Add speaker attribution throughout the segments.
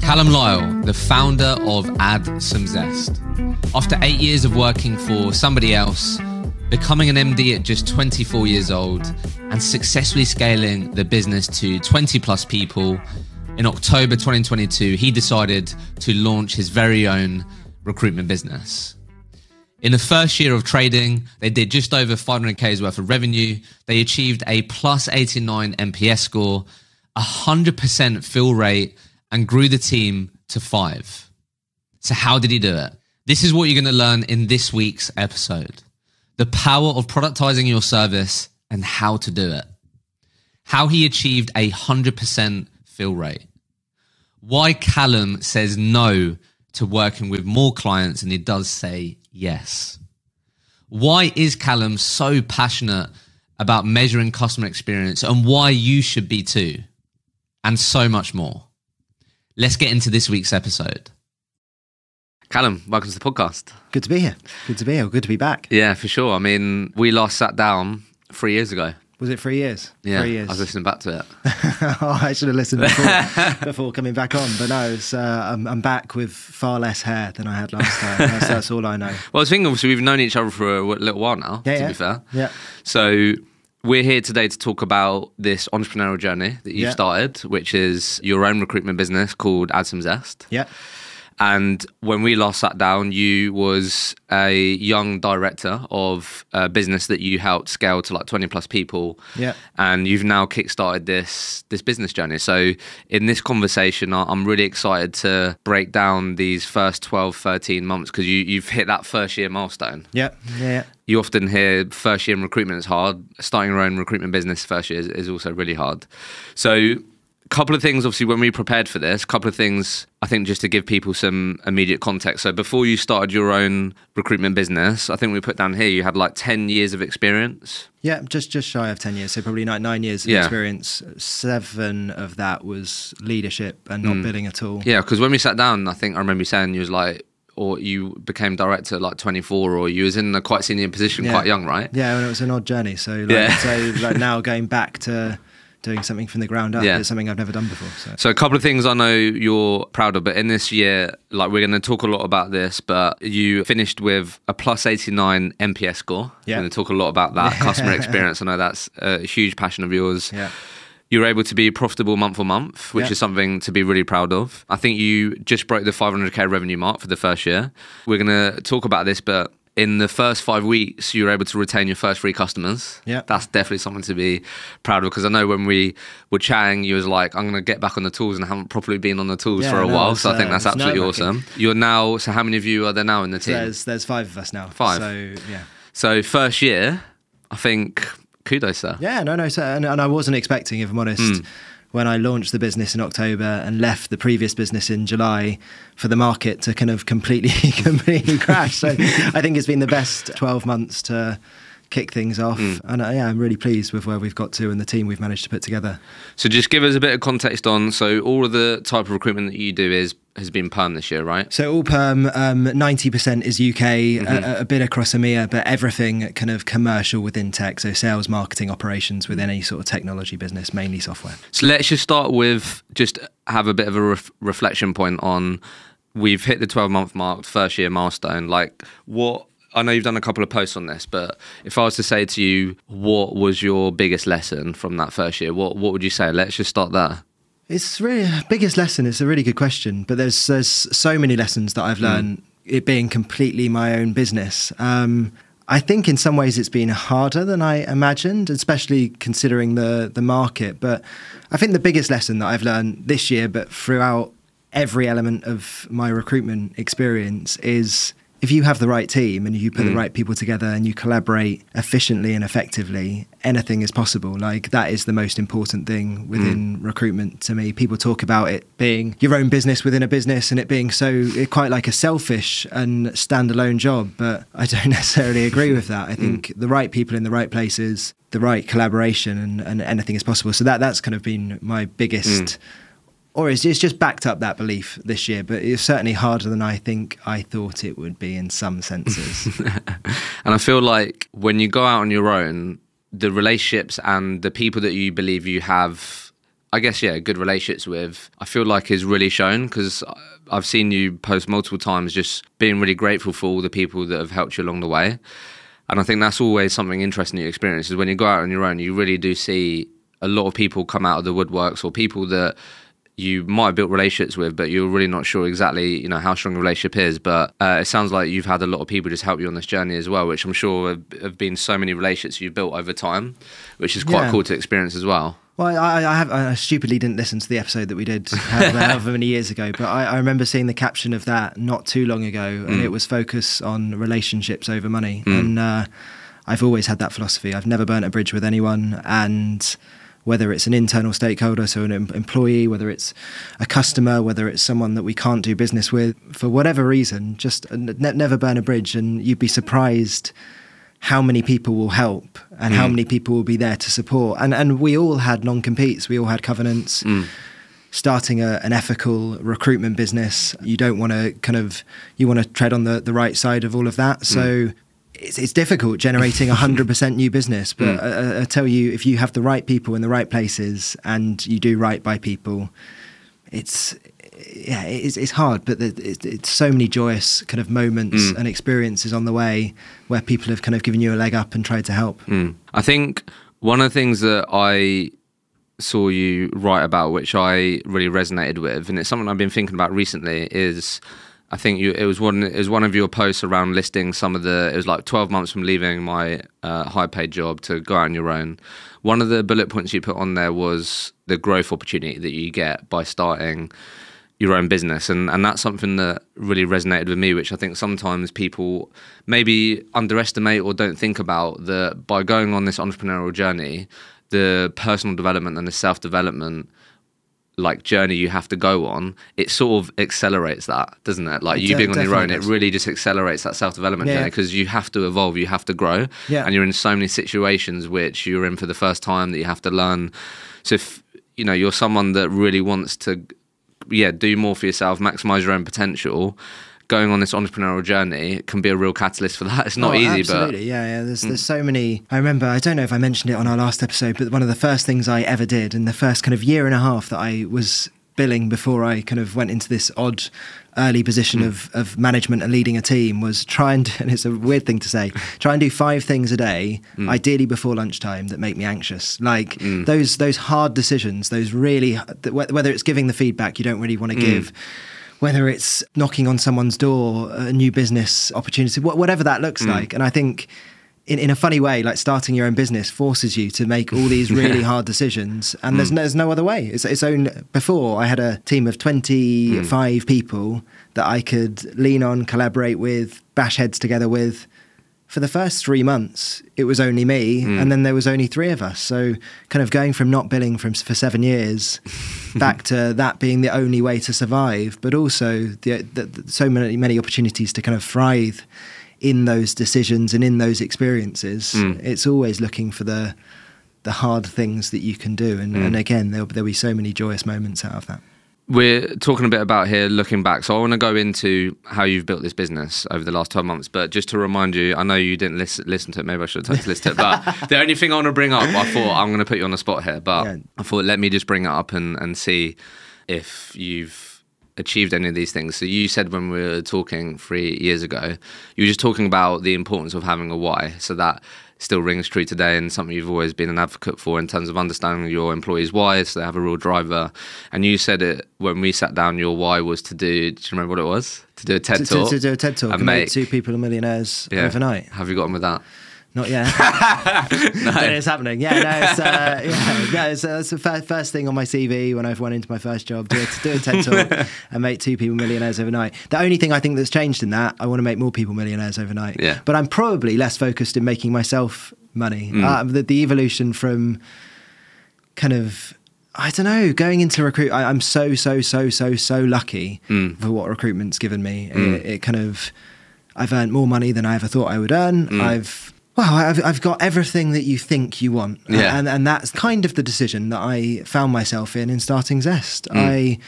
Speaker 1: Calum Lyle, the founder of Add Some Zest. After eight years of working for somebody else, becoming an MD at just 24 years old, and successfully scaling the business to 20 plus people, in October 2022, he decided to launch his very own recruitment business. In the first year of trading, they did just over 500K's worth of revenue. They achieved a plus 89 NPS score, a 100% fill rate, and grew the team to five. So, how did he do it? This is what you're going to learn in this week's episode the power of productizing your service and how to do it. How he achieved a 100% fill rate. Why Calum says no to working with more clients and he does say yes. Why is Calum so passionate about measuring customer experience and why you should be too? And so much more. Let's get into this week's episode. Calum, welcome to the podcast.
Speaker 2: Good to be here. Good to be here. Good to be back.
Speaker 1: Yeah, for sure. I mean, we last sat down three years ago.
Speaker 2: Was it three years?
Speaker 1: Yeah,
Speaker 2: three years.
Speaker 1: I was listening back to it.
Speaker 2: oh, I should have listened before, before coming back on. But no, uh, I'm, I'm, back with far less hair than I had last time. That's, that's all I know.
Speaker 1: Well, I thinking, obviously, we've known each other for a little while now,
Speaker 2: yeah,
Speaker 1: to
Speaker 2: yeah.
Speaker 1: be fair.
Speaker 2: Yeah.
Speaker 1: So we're here today to talk about this entrepreneurial journey that you've
Speaker 2: Yeah.
Speaker 1: started, which is your own recruitment business called Add Some Zest.
Speaker 2: Yeah.
Speaker 1: And when we last sat down, you was a young director of a business that you helped scale to like 20 plus people.
Speaker 2: Yeah.
Speaker 1: And you've now kickstarted this this business journey. So in this conversation, I'm really excited to break down these first 12, 13 months because you, you've hit that first year milestone.
Speaker 2: Yeah. Yeah.
Speaker 1: You often hear first year in recruitment is hard. Starting your own recruitment business first year is, is also really hard. So couple of things obviously when we prepared for this couple of things i think just to give people some immediate context so before you started your own recruitment business i think we put down here you had like 10 years of experience
Speaker 2: Yeah. Just just shy of ten years. So probably nine nine years of
Speaker 1: Yeah.
Speaker 2: experience. Seven of that was leadership and not mm. billing at all.
Speaker 1: yeah because when we sat down i think i remember you saying you was like or you became director like 24 or you was in a quite senior position
Speaker 2: Yeah.
Speaker 1: quite young right
Speaker 2: Yeah, and it was an odd journey. So like,
Speaker 1: Yeah.
Speaker 2: so like now going back to doing something from the ground up
Speaker 1: Yeah.
Speaker 2: is something I've never done before. So
Speaker 1: So a couple of things I know you're proud of, but in this year, like we're going to talk a lot about this, but you finished with a plus 89 NPS score.
Speaker 2: Yeah.
Speaker 1: We're going to talk a lot about that customer experience. I know that's a huge passion of yours.
Speaker 2: yeah.
Speaker 1: You're able to be profitable month for month, which
Speaker 2: Yeah.
Speaker 1: is something to be really proud of. I think you just broke the 500k revenue mark for the first year. We're going to talk about this, but in the first five weeks, you were able to retain your first three customers.
Speaker 2: Yeah.
Speaker 1: That's definitely something to be proud of because I know when we were chatting, you was like, I'm going to get back on the tools and I haven't properly been on the tools
Speaker 2: Yeah,
Speaker 1: for a
Speaker 2: no,
Speaker 1: while. So I think
Speaker 2: uh,
Speaker 1: that's absolutely awesome. You're now, so how many of you are there now in the team?
Speaker 2: There's there's five of us now.
Speaker 1: Five.
Speaker 2: So yeah.
Speaker 1: So first year, I think kudos, sir.
Speaker 2: Yeah, no, no, sir. and, and I wasn't expecting, if I'm honest,
Speaker 1: Hmm.
Speaker 2: When I launched the business in October and left the previous business in July for the market to kind of completely, completely crash. So I think it's been the best 12 months to kick things off,
Speaker 1: Hmm.
Speaker 2: and uh, yeah, I'm really pleased with where we've got to and the team we've managed to put together.
Speaker 1: So just give us a bit of context on, so all of the type of recruitment that you do is has been perm this year, right?
Speaker 2: So all perm, um, 90% is UK,
Speaker 1: Mm-hmm.
Speaker 2: a, a bit across EMEA, but everything kind of commercial within tech. So sales, marketing, operations within any sort of technology business, mainly software.
Speaker 1: So let's just start with just have a bit of a ref- reflection point on we've hit the 12 month mark, first year milestone. Like, what I know you've done a couple of posts on this, but if I was to say to you, what was your biggest lesson from that first year? What what would you say? Let's just start there.
Speaker 2: It's really biggest lesson. It's a really good question, but there's there's so many lessons that I've learned. It being completely my own business. Um, I think in some ways it's been harder than I imagined, especially considering the the market. But I think the biggest lesson that I've learned this year, but throughout every element of my recruitment experience, is if you have the right team and you put the mm. right people together and you collaborate efficiently and effectively, anything is possible. Like that is the most important thing within mm. recruitment to me. People talk about it being your own business within a business and it being so quite like a selfish and standalone job, but I don't necessarily agree with that. I mm. think the right people in the right places, the right collaboration and, and anything is possible. So that that's kind of been my biggest or it's, it's just backed up that belief this year, but it's certainly harder than I think I thought it would be in some senses.
Speaker 1: and I feel like when you go out on your own, the relationships and the people that you believe you have, I guess, yeah, good relationships with, I feel like is really shown because I've seen you post multiple times just being really grateful for all the people that have helped you along the way. And I think that's always something interesting you experience is when you go out on your own, you really do see a lot of people come out of the woodworks or people that you might have built relationships with, but you're really not sure exactly, you know, how strong a relationship is. But uh, it sounds like you've had a lot of people just help you on this journey as well, which I'm sure have, have been so many relationships you've built over time, which is quite yeah. cool to experience as well.
Speaker 2: Well, I, I, have, I stupidly didn't listen to the episode that we did however many years ago, but I, I, remember seeing the caption of that not too long ago, and mm. it was focus on relationships over money. Mm. And uh, I've always had that philosophy. I've never burnt a bridge with anyone, and whether it's an internal stakeholder, so an employee, whether it's a customer, whether it's someone that we can't do business with, for whatever reason, just ne- never burn a bridge. And you'd be surprised how many people will help and mm. how many people will be there to support. And, and we all had non competes, we all had covenants. Mm. Starting a, an ethical recruitment business, you don't want to kind of you want to tread on the, the right side of all of that. So mm it's, it's difficult generating 100% new business, but mm. I, I, tell you, if you have the right people in the right places and you do right by people, it's yeah, it's, it's hard, but it's, it's so many joyous kind of moments mm. and experiences on the way where people have kind of given you a leg up and tried to help.
Speaker 1: Mm. I think one of the things that I saw you write about, which I really resonated with, and it's something I've been thinking about recently, is I think you, it was one it was one of your posts around listing some of the it was like 12 months from leaving my uh, high paid job to go out on your own. One of the bullet points you put on there was the growth opportunity that you get by starting your own business and and that's something that really resonated with me which I think sometimes people maybe underestimate or don't think about that by going on this entrepreneurial journey the personal development and the self development like journey you have to go on, it sort of accelerates that, doesn't it? Like it you being on your own, it really just accelerates that self development yeah. journey because you have to evolve, you have to grow, yeah. and you're in so many situations which you're in for the first time that you have to learn. So if you know you're someone that really wants to, yeah, do more for yourself, maximize your own potential going on this entrepreneurial journey can be a real catalyst for that. It's not oh, easy,
Speaker 2: absolutely.
Speaker 1: but
Speaker 2: yeah, yeah. There's mm. there's so many. I remember. I don't know if I mentioned it on our last episode, but one of the first things I ever did, in the first kind of year and a half that I was billing before I kind of went into this odd early position mm. of, of management and leading a team was try and, and it's a weird thing to say, try and do five things a day, mm. ideally before lunchtime, that make me anxious. Like mm. those those hard decisions, those really, whether it's giving the feedback you don't really want to mm. give whether it's knocking on someone's door, a new business opportunity, whatever that looks mm. like. And I think in, in a funny way, like starting your own business forces you to make all these really hard decisions, and mm. there's, no, there's no other way. It's its own. Before I had a team of 25 mm. people that I could lean on, collaborate with, bash heads together with, for the first three months, it was only me, mm. and then there was only three of us. So, kind of going from not billing from, for seven years back to that being the only way to survive, but also the, the, the, so many many opportunities to kind of thrive in those decisions and in those experiences. Mm. It's always looking for the the hard things that you can do, and, mm. and again, there'll, there'll be so many joyous moments out of that
Speaker 1: we're talking a bit about here looking back. So I want to go into how you've built this business over the last 12 months. But just to remind you, I know you didn't listen, listen to it. Maybe I should have listen to it. But the only thing I want to bring up, I thought I'm going to put you on the spot here. But yeah. I thought let me just bring it up and, and see if you've achieved any of these things. So you said when we were talking three years ago, you were just talking about the importance of having a why. So that still rings true today and something you've always been an advocate for in terms of understanding your employees' why, so they have a real driver. And you said it when we sat down, your why was to do, do you remember what it was? To do a TED
Speaker 2: to,
Speaker 1: Talk.
Speaker 2: To, to, do a TED Talk and, and make two people millionaires yeah. overnight.
Speaker 1: Have you got on with that?
Speaker 2: Not yet. no. But it's happening. Yeah, no, it's, uh, yeah, no, it's, uh, it's the first, first thing on my CV when I've went into my first job. Do, do a TED talk and make two people millionaires overnight. The only thing I think that's changed in that, I want to make more people millionaires overnight.
Speaker 1: Yeah.
Speaker 2: But I'm probably less focused in making myself money. Mm. Uh, the, the evolution from kind of I don't know. Going into recruit, I, am so so so so so lucky mm. for what recruitment's given me. Mm. It, it, kind of, I've earned more money than I ever thought I would earn. Mm. I've Well, I've, I've got everything that you think you want.
Speaker 1: Yeah.
Speaker 2: And, and that's kind of the decision that I found myself in in starting Zest.
Speaker 1: Mm.
Speaker 2: I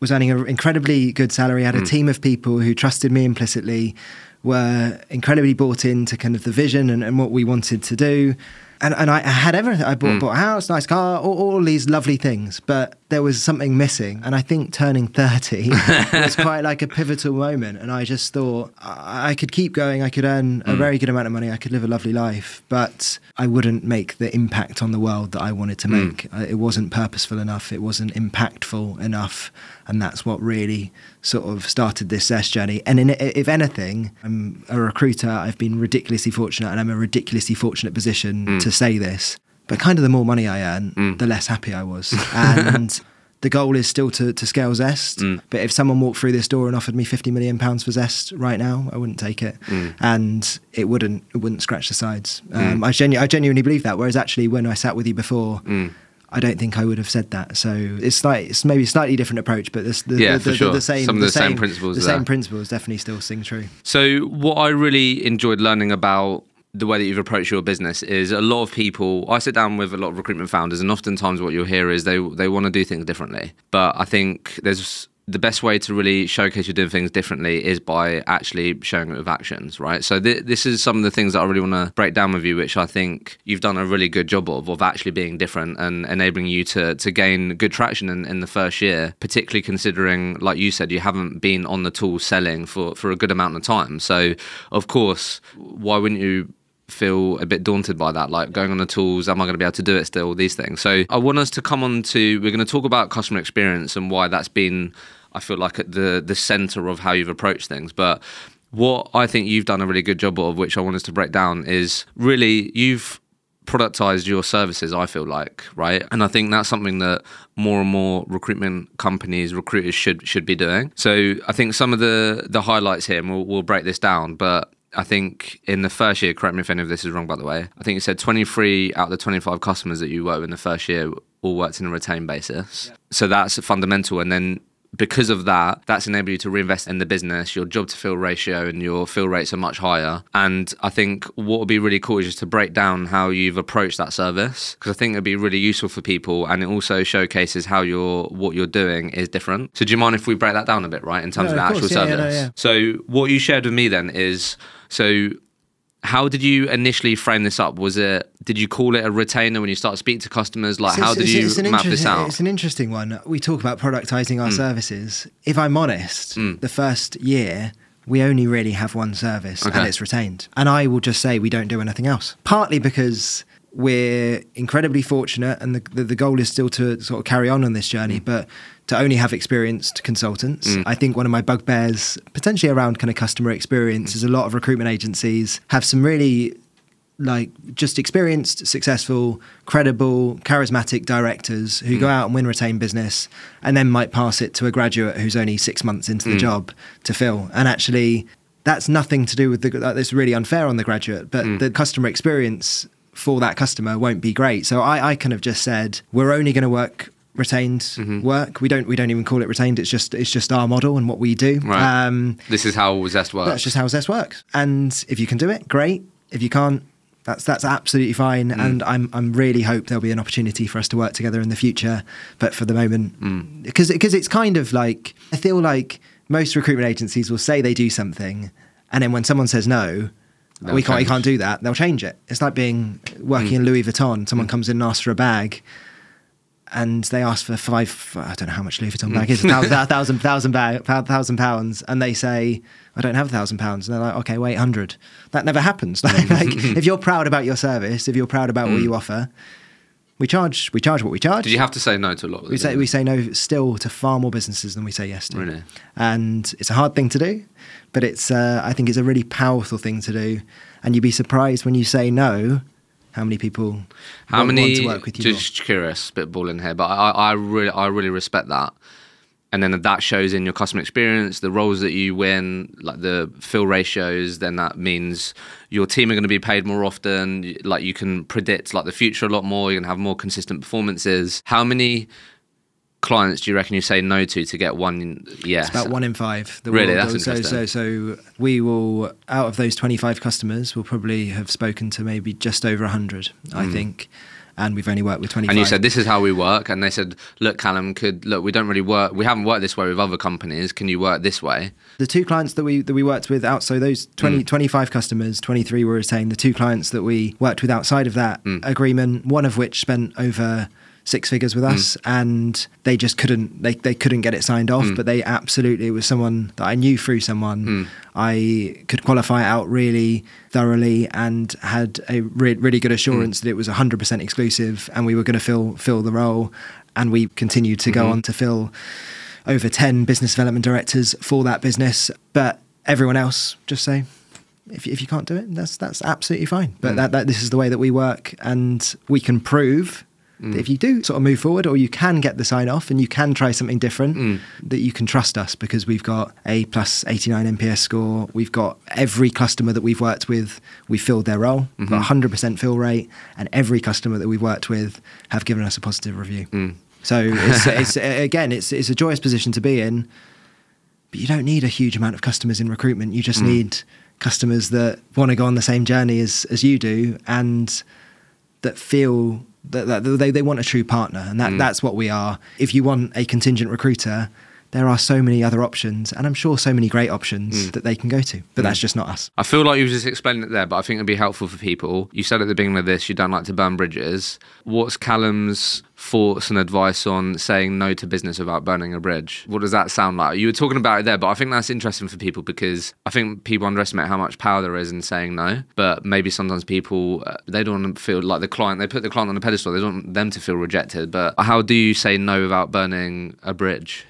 Speaker 2: was earning an incredibly good salary, had a team of people who trusted me implicitly, were incredibly bought into kind of the vision and, and what we wanted to do. And, and I, had everything. I bought, bought a house, nice car, all, all these lovely things. But there was something missing. And I think turning 30 was quite like a pivotal moment. And I just thought I, I could keep going. I could earn a mm. very good amount of money. I could live a lovely life. But I wouldn't make the impact on the world that I wanted to mm. make. I- It wasn't purposeful enough. It wasn't impactful enough. And that's what really sort of started this Zest journey. And in, if anything, I'm a recruiter. I've been ridiculously fortunate, and I'm in a ridiculously fortunate position mm. to say this. But kind of the more money I earn, mm. the less happy I was. And the goal is still to, to scale Zest. Mm. But if someone walked through this door and offered me 50 million pounds for Zest right now, I wouldn't take it. Mm. And it wouldn't it wouldn't scratch the sides. Um, I, genu- I genuinely believe that. Whereas actually, when I sat with you before, I don't think I would have said that. So it's like it's maybe a slightly different approach, but this, the,
Speaker 1: Yeah,
Speaker 2: the,
Speaker 1: sure.
Speaker 2: the same
Speaker 1: Some of the same
Speaker 2: same
Speaker 1: principles
Speaker 2: The
Speaker 1: there.
Speaker 2: same principles definitely still sing true.
Speaker 1: So, what I really enjoyed learning about the way that you've approached your business is a lot of people. I sit down with a lot of recruitment founders, and oftentimes what you'll hear is they they want to do things differently. But I think there's the best way to really showcase you're doing things differently is by actually showing it with actions, right? So th- this is some of the things that I really want to break down with you, which I think you've done a really good job of, of actually being different and enabling you to to gain good traction in, in the first year, particularly considering, like you said, you haven't been on the tool selling for for a good amount of time. So of course, why wouldn't you? Feel a bit daunted by that like going on the tools am i going to be able to do it still these things. So i want us to come on to we're going to talk about customer experience and why that's been i feel like at the the center of how you've approached things. But what i think you've done a really good job of which i want us to break down is really you've productized your services i feel like right? And i think that's something that more and more recruitment companies recruiters should should be doing. So i think some of the the highlights here and we'll, we'll break this down but I think in the first year, correct me if any of this is wrong, by the way. I think you said 23 out of the 25 customers that you worked with in the first year all worked in a retained basis. So that's fundamental. And then because of that, that's enabled you to reinvest in the business. Your job to fill ratio and your fill rates are much higher. And I think what would be really cool is just to break down how you've approached that service because I think it'd be really useful for people, and it also showcases how you're what you're doing is different. So do you mind if we break that down a bit, right, in terms
Speaker 2: No,
Speaker 1: of the
Speaker 2: of
Speaker 1: actual
Speaker 2: course. Yeah, yeah, no,
Speaker 1: service?
Speaker 2: yeah.
Speaker 1: So what you shared with me then is so how did you initially frame this up? Was it did you call it a retainer when you start to speak to customers? Like
Speaker 2: So
Speaker 1: how did
Speaker 2: it's-
Speaker 1: you
Speaker 2: it's
Speaker 1: map this out?
Speaker 2: It's an interesting one. We talk about productizing our services. If I'm honest,
Speaker 1: Hmm.
Speaker 2: the first year we only really have one service
Speaker 1: Okay.
Speaker 2: and it's retained. And I will just say we don't do anything else. Partly because we're incredibly fortunate and the, the, the goal is still to sort of carry on on this journey,
Speaker 1: Hmm.
Speaker 2: but to only have experienced consultants. Mm. I think one of my bugbears, potentially around kind of customer experience, is a lot of recruitment agencies have some really like just experienced, successful, credible, charismatic directors who go mm. out and win retain business and then might pass it to a graduate who's only six months into the mm. job to fill. And actually, that's nothing to do with the, that's really unfair on the graduate, but the customer experience for that customer won't be great. So I, I kind of just said, we're only going to work retained work. We don't, we don't even call it retained. It's just, it's just our model and what we do.
Speaker 1: Right.
Speaker 2: Um,
Speaker 1: this is how Zest works.
Speaker 2: that's just how Zest works. And if you can do it, great. If you can't, that's that's absolutely fine.
Speaker 1: Mm.
Speaker 2: And I'm I'm really hope there'll be an opportunity for us to work together in the future. But for the moment,
Speaker 1: Mm.
Speaker 2: because because it's kind of like I feel like most recruitment agencies will say they do something, and then when someone says no.
Speaker 1: They'll
Speaker 2: we can't. We can't do that. They'll change it. It's like being working
Speaker 1: Mm.
Speaker 2: in Louis Vuitton. Someone comes in and asks for a bag, and they ask for five. I don't know how much Louis Vuitton hmm. bag is. A thousand, thousand, thousand bag, thousand pounds, and they say, "I don't have a thousand pounds." And they're like, "Okay, wait, hundred. That never happens. like, like, mm-hmm. if you're proud about your service, if you're proud about what hmm. you offer, we charge. We charge what we charge.
Speaker 1: Did you have to say no to a lot of
Speaker 2: we say we say no still to far more businesses than we say yes to.
Speaker 1: Really?
Speaker 2: And it's a hard thing to do, but it's uh, I think it's a really powerful thing to do. And you'd be surprised when you say no, how many people
Speaker 1: How many?
Speaker 2: want to work with you. more.
Speaker 1: just curious, spitballing here, but I, I really, I really respect that. And then that shows in your customer experience, the roles that you win, like the fill ratios. Then that means your team are going to be paid more often. Like you can predict like the future a lot more. You can have more consistent performances. How many clients do you reckon you say no to to get one yes?
Speaker 2: It's about one in five.
Speaker 1: Really? That's
Speaker 2: so,
Speaker 1: interesting.
Speaker 2: so, so we will, out of those 25 customers, we'll probably have spoken to maybe just over 100, I think. And we've only worked with 25.
Speaker 1: Mm. And you said this is how we work, and they said, "Look, Calum, could look. We don't really work. We haven't worked this way with other companies. Can you work this way?"
Speaker 2: the two clients that we that we worked with out so those 20, 25 customers 23 were saying the two clients that we worked with outside of that agreement one of which spent over six figures with hmm. us and they just couldn't they, they couldn't get it signed off hmm. but they absolutely it was someone that i knew through someone. Hmm. I could qualify out really thoroughly and had a re- really good assurance that it was 100% exclusive and we were going to fill fill the role. And we continued to go on to fill over 10 business development directors for that business. But everyone else just say if, if you can't do it that's that's absolutely fine. But that, that this is the way that we work and we can prove that if you do sort of move forward or you can get the sign off and you can try something different mm. that you can trust us because we've got a plus 89 nps score. We've got every customer that we've worked with we filled their role. We've got mm-hmm. 100% fill rate and every customer that we've worked with have given us a positive review. Mm. So it's, it's again, it's it's a joyous position to be in, but you don't need a huge amount of customers in recruitment. You just need customers that want to go on the same journey as as you do, and that feel that, they they want a true partner, and that mm. that's what we are. If you want a contingent recruiter. There are so many other options, and I'm sure so many great options mm. that they can go to, but that's mm. just not us.
Speaker 1: I feel like you were just explaining it there, but I think it'd be helpful for people. You said at the beginning of this you don't like to burn bridges. What's Calum's thoughts and advice on saying no to business without burning a bridge? What does that sound like? You were talking about it there, but I think that's interesting for people because I think people underestimate how much power there is in saying no. But maybe sometimes people uh, they don't feel like the client. They put the client on a pedestal. They don't want them to feel rejected. But how do you say no without burning a bridge?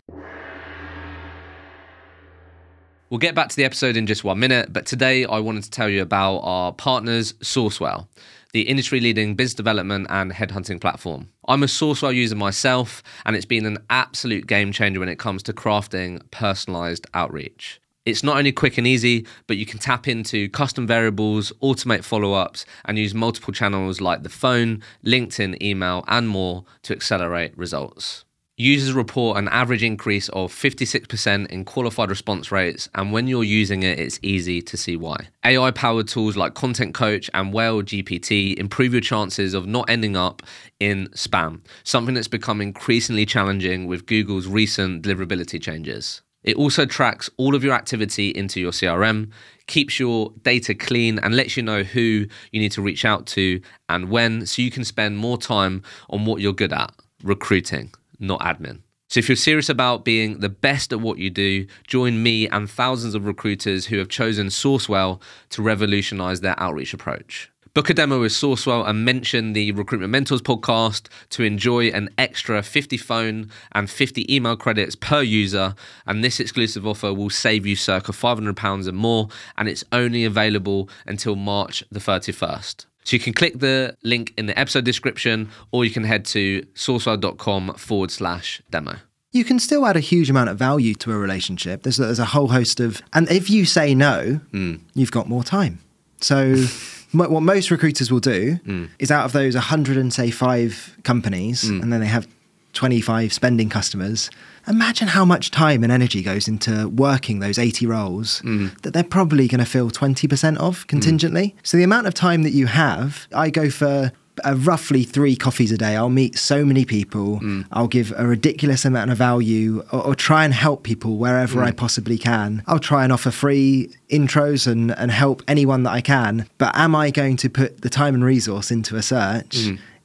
Speaker 1: We'll get back to the episode in just one minute, but today I wanted to tell you about our partners, Sourcewhale, the industry leading business development and headhunting platform. I'm a Sourcewhale user myself, and it's been an absolute game changer when it comes to crafting personalized outreach. It's not only quick and easy, but you can tap into custom variables, automate follow ups, and use multiple channels like the phone, LinkedIn, email, and more to accelerate results. Users report an average increase of 56% in qualified response rates, and when you're using it, it's easy to see why. AI powered tools like Content Coach and Whale GPT improve your chances of not ending up in spam, something that's become increasingly challenging with Google's recent deliverability changes. It also tracks all of your activity into your CRM, keeps your data clean, and lets you know who you need to reach out to and when, so you can spend more time on what you're good at recruiting not admin. So if you're serious about being the best at what you do, join me and thousands of recruiters who have chosen Sourcewhale to revolutionize their outreach approach. Book a demo with Sourcewhale and mention the Recruitment Mentors podcast to enjoy an extra 50 phone and 50 email credits per user. And this exclusive offer will save you circa £500 and more, and it's only available until March the 31st. So you can click the link in the episode description or you can head to sourcewhale.com forward slash demo.
Speaker 2: You can still add a huge amount of value to a relationship. There's a, there's a whole host of, and if you say no, hmm. you've got more time. So, what most recruiters will do hmm. is out of those 100 and say five companies, hmm. and then they have 25 spending customers. Imagine how much time and energy goes into working those 80 roles mm. that they're probably going to fill 20% of mm. contingently. So, the amount of time that you have, I go for uh, roughly three coffees a day. I'll meet so many people. Mm. I'll give a ridiculous amount of value or, or try and help people wherever I possibly can. I'll try and offer free intros and, and help anyone that I can. But am I going to put the time and resource into a search?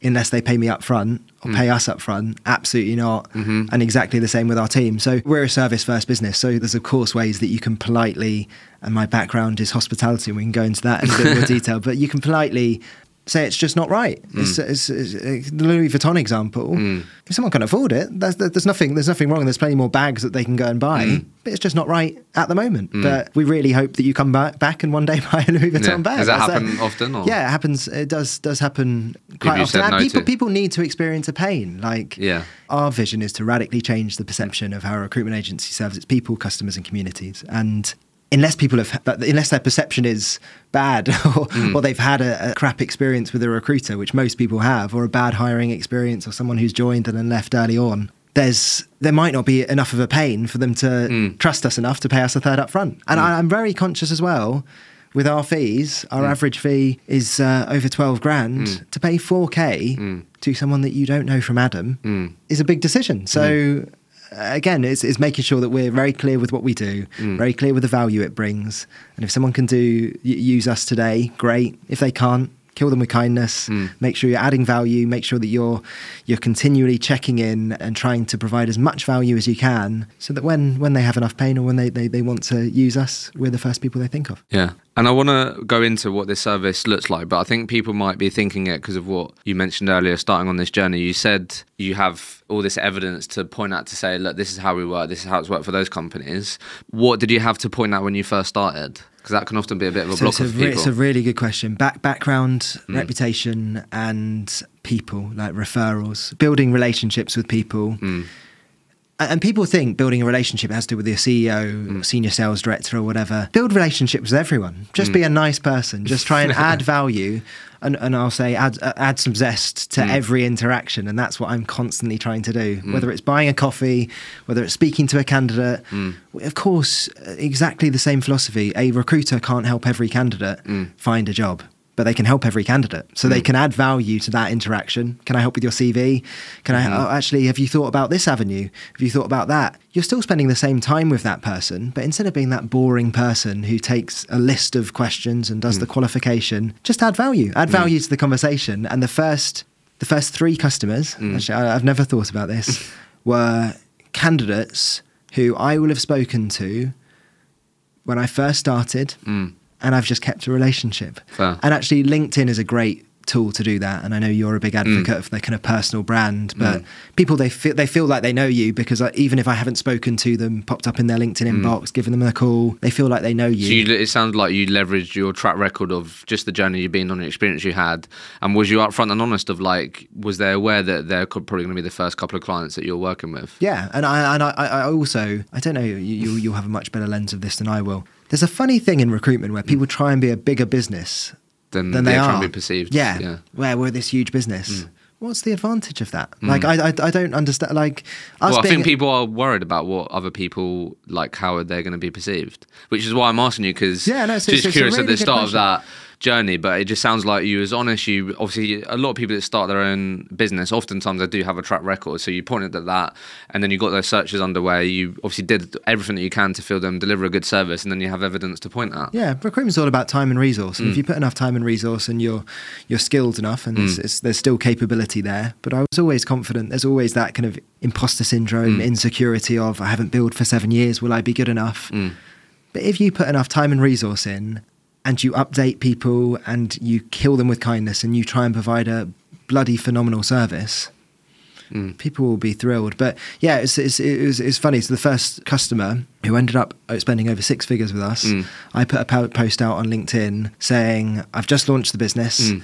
Speaker 2: Unless they pay me up front or hmm. pay us up front, absolutely not. Mm-hmm. And exactly the same with our team. So we're a service first business. So there's, of course, ways that you can politely, and my background is hospitality, and we can go into that in a bit more detail, but you can politely say it's just not right. Mm. It's, it's, it's, uh, the Louis Vuitton example. Mm. If someone can afford it, there's, there's nothing there's nothing wrong. There's plenty more bags that they can go and buy, mm. but it's just not right at the moment. But we really hope that you come back, back and one day buy a Louis Vuitton
Speaker 1: Yeah.
Speaker 2: bag.
Speaker 1: Does that
Speaker 2: That's
Speaker 1: happen often, or-
Speaker 2: Yeah, it happens. It does does happen quite often.
Speaker 1: no
Speaker 2: people
Speaker 1: to.
Speaker 2: people need to experience a pain. Like
Speaker 1: Yeah.
Speaker 2: our vision is to radically change the perception of how a recruitment agency serves its people, customers, and communities. And unless people have, unless their perception is bad, or, hmm. or they've had a, a crap experience with a recruiter, which most people have, or a bad hiring experience, or someone who's joined and then left early on, there's there might not be enough of a pain for them to
Speaker 1: Mm.
Speaker 2: trust us enough to pay us a third up front. And hmm. I, I'm very conscious as well with our fees. Our hmm. average fee is uh, over 12 grand. To pay 4K to someone that you don't know from Adam is a big decision. So. Again, it's, it's making sure that we're very clear with what we do, mm. very clear with the value it brings. And if someone can do use us today, great. If they can't, kill them with kindness hmm. make sure you're adding value make sure that you're you're continually checking in and trying to provide as much value as you can so that when when they have enough pain or when they, they, they want to use us we're the first people they think of
Speaker 1: Yeah. And I want to go into what this service looks like, but I think people might be thinking it because of what you mentioned earlier, starting on this journey. You said you have all this evidence to point out to say, look, this is how we work, this is how it's worked for those companies. What did you have to point out when you first started? Because that can often be a bit of a
Speaker 2: so a,
Speaker 1: for people.
Speaker 2: it's a really good question. Back background mm. reputation and people like referrals. Building relationships with people. A- And people think building a relationship has to do with your CEO, mm. senior sales director, or whatever. Build relationships with everyone. Just be a nice person. Just try and add value. And, and I'll say add, uh, add some zest to mm. every interaction. And that's what I'm constantly trying to do. Mm. Whether it's buying a coffee, whether it's speaking to a candidate. Of course, uh, exactly the same philosophy. A recruiter can't help every candidate find a job but they can help every candidate. So they hmm. can add value to that interaction. Can I help with your CV? Can I hmm. oh, actually have you thought about this avenue? Have you thought about that? You're still spending the same time with that person, but instead of being that boring person who takes a list of questions and does hmm. the qualification, just add value. Add value to the conversation. And the first the first three customers, actually I, I've never thought about this, were candidates who I will have spoken to when I first started, and I've just kept a relationship.
Speaker 1: Fair.
Speaker 2: And actually, LinkedIn is a great tool to do that. And I know you're a big mm. advocate of the kind of personal brand, but mm. people they feel they feel like they know you because I, even if I haven't spoken to them, popped up in their LinkedIn mm. inbox, given them a call, they feel like they know you.
Speaker 1: So you, it sounds like you leveraged your track record of just the journey you've been on, the experience you had, and was you upfront and honest of like, was they aware that they're probably going to be the first couple of clients that you're working with?
Speaker 2: Yeah, and I and I, I also I don't know you you you'll have a much better lens of this than I will. There's a funny thing in recruitment where hmm. people try and be a bigger business than
Speaker 1: trying to be perceived.
Speaker 2: Yeah,
Speaker 1: yeah.
Speaker 2: where we're this huge business. Hmm. What's the advantage of that? Hmm. Like I, I I don't understand. Like
Speaker 1: Well, I think people are worried about what other people like, how are they're going to be perceived, which is why I'm asking you because
Speaker 2: Yeah, no, it's-
Speaker 1: just
Speaker 2: a
Speaker 1: curious at the start of that journey. But it just sounds like you was honest. You obviously a lot of people that start their own business, oftentimes they do have a track record. So you pointed at that, and then you got those searches underway. You obviously did everything that you can to feel them deliver a good service, and then you have evidence to point at.
Speaker 2: Yeah, recruitment's all about time and resource.
Speaker 1: Mm.
Speaker 2: And if you put enough time and resource and you're you're skilled enough and there's, it's, there's still capability there. But I was always confident. There's always that kind of imposter
Speaker 1: Mm.
Speaker 2: syndrome, insecurity of I haven't built for seven years. Will I be good enough?
Speaker 1: Mm.
Speaker 2: But if you put enough time and resource in, and you update people and you kill them with kindness and you try and provide a bloody phenomenal service,
Speaker 1: Mm.
Speaker 2: people will be thrilled. But yeah, it's, it's, it was, it's funny. So the first customer who ended up spending over six figures with us,
Speaker 1: Mm.
Speaker 2: I put a post out on LinkedIn saying, I've just launched the business.
Speaker 1: Mm.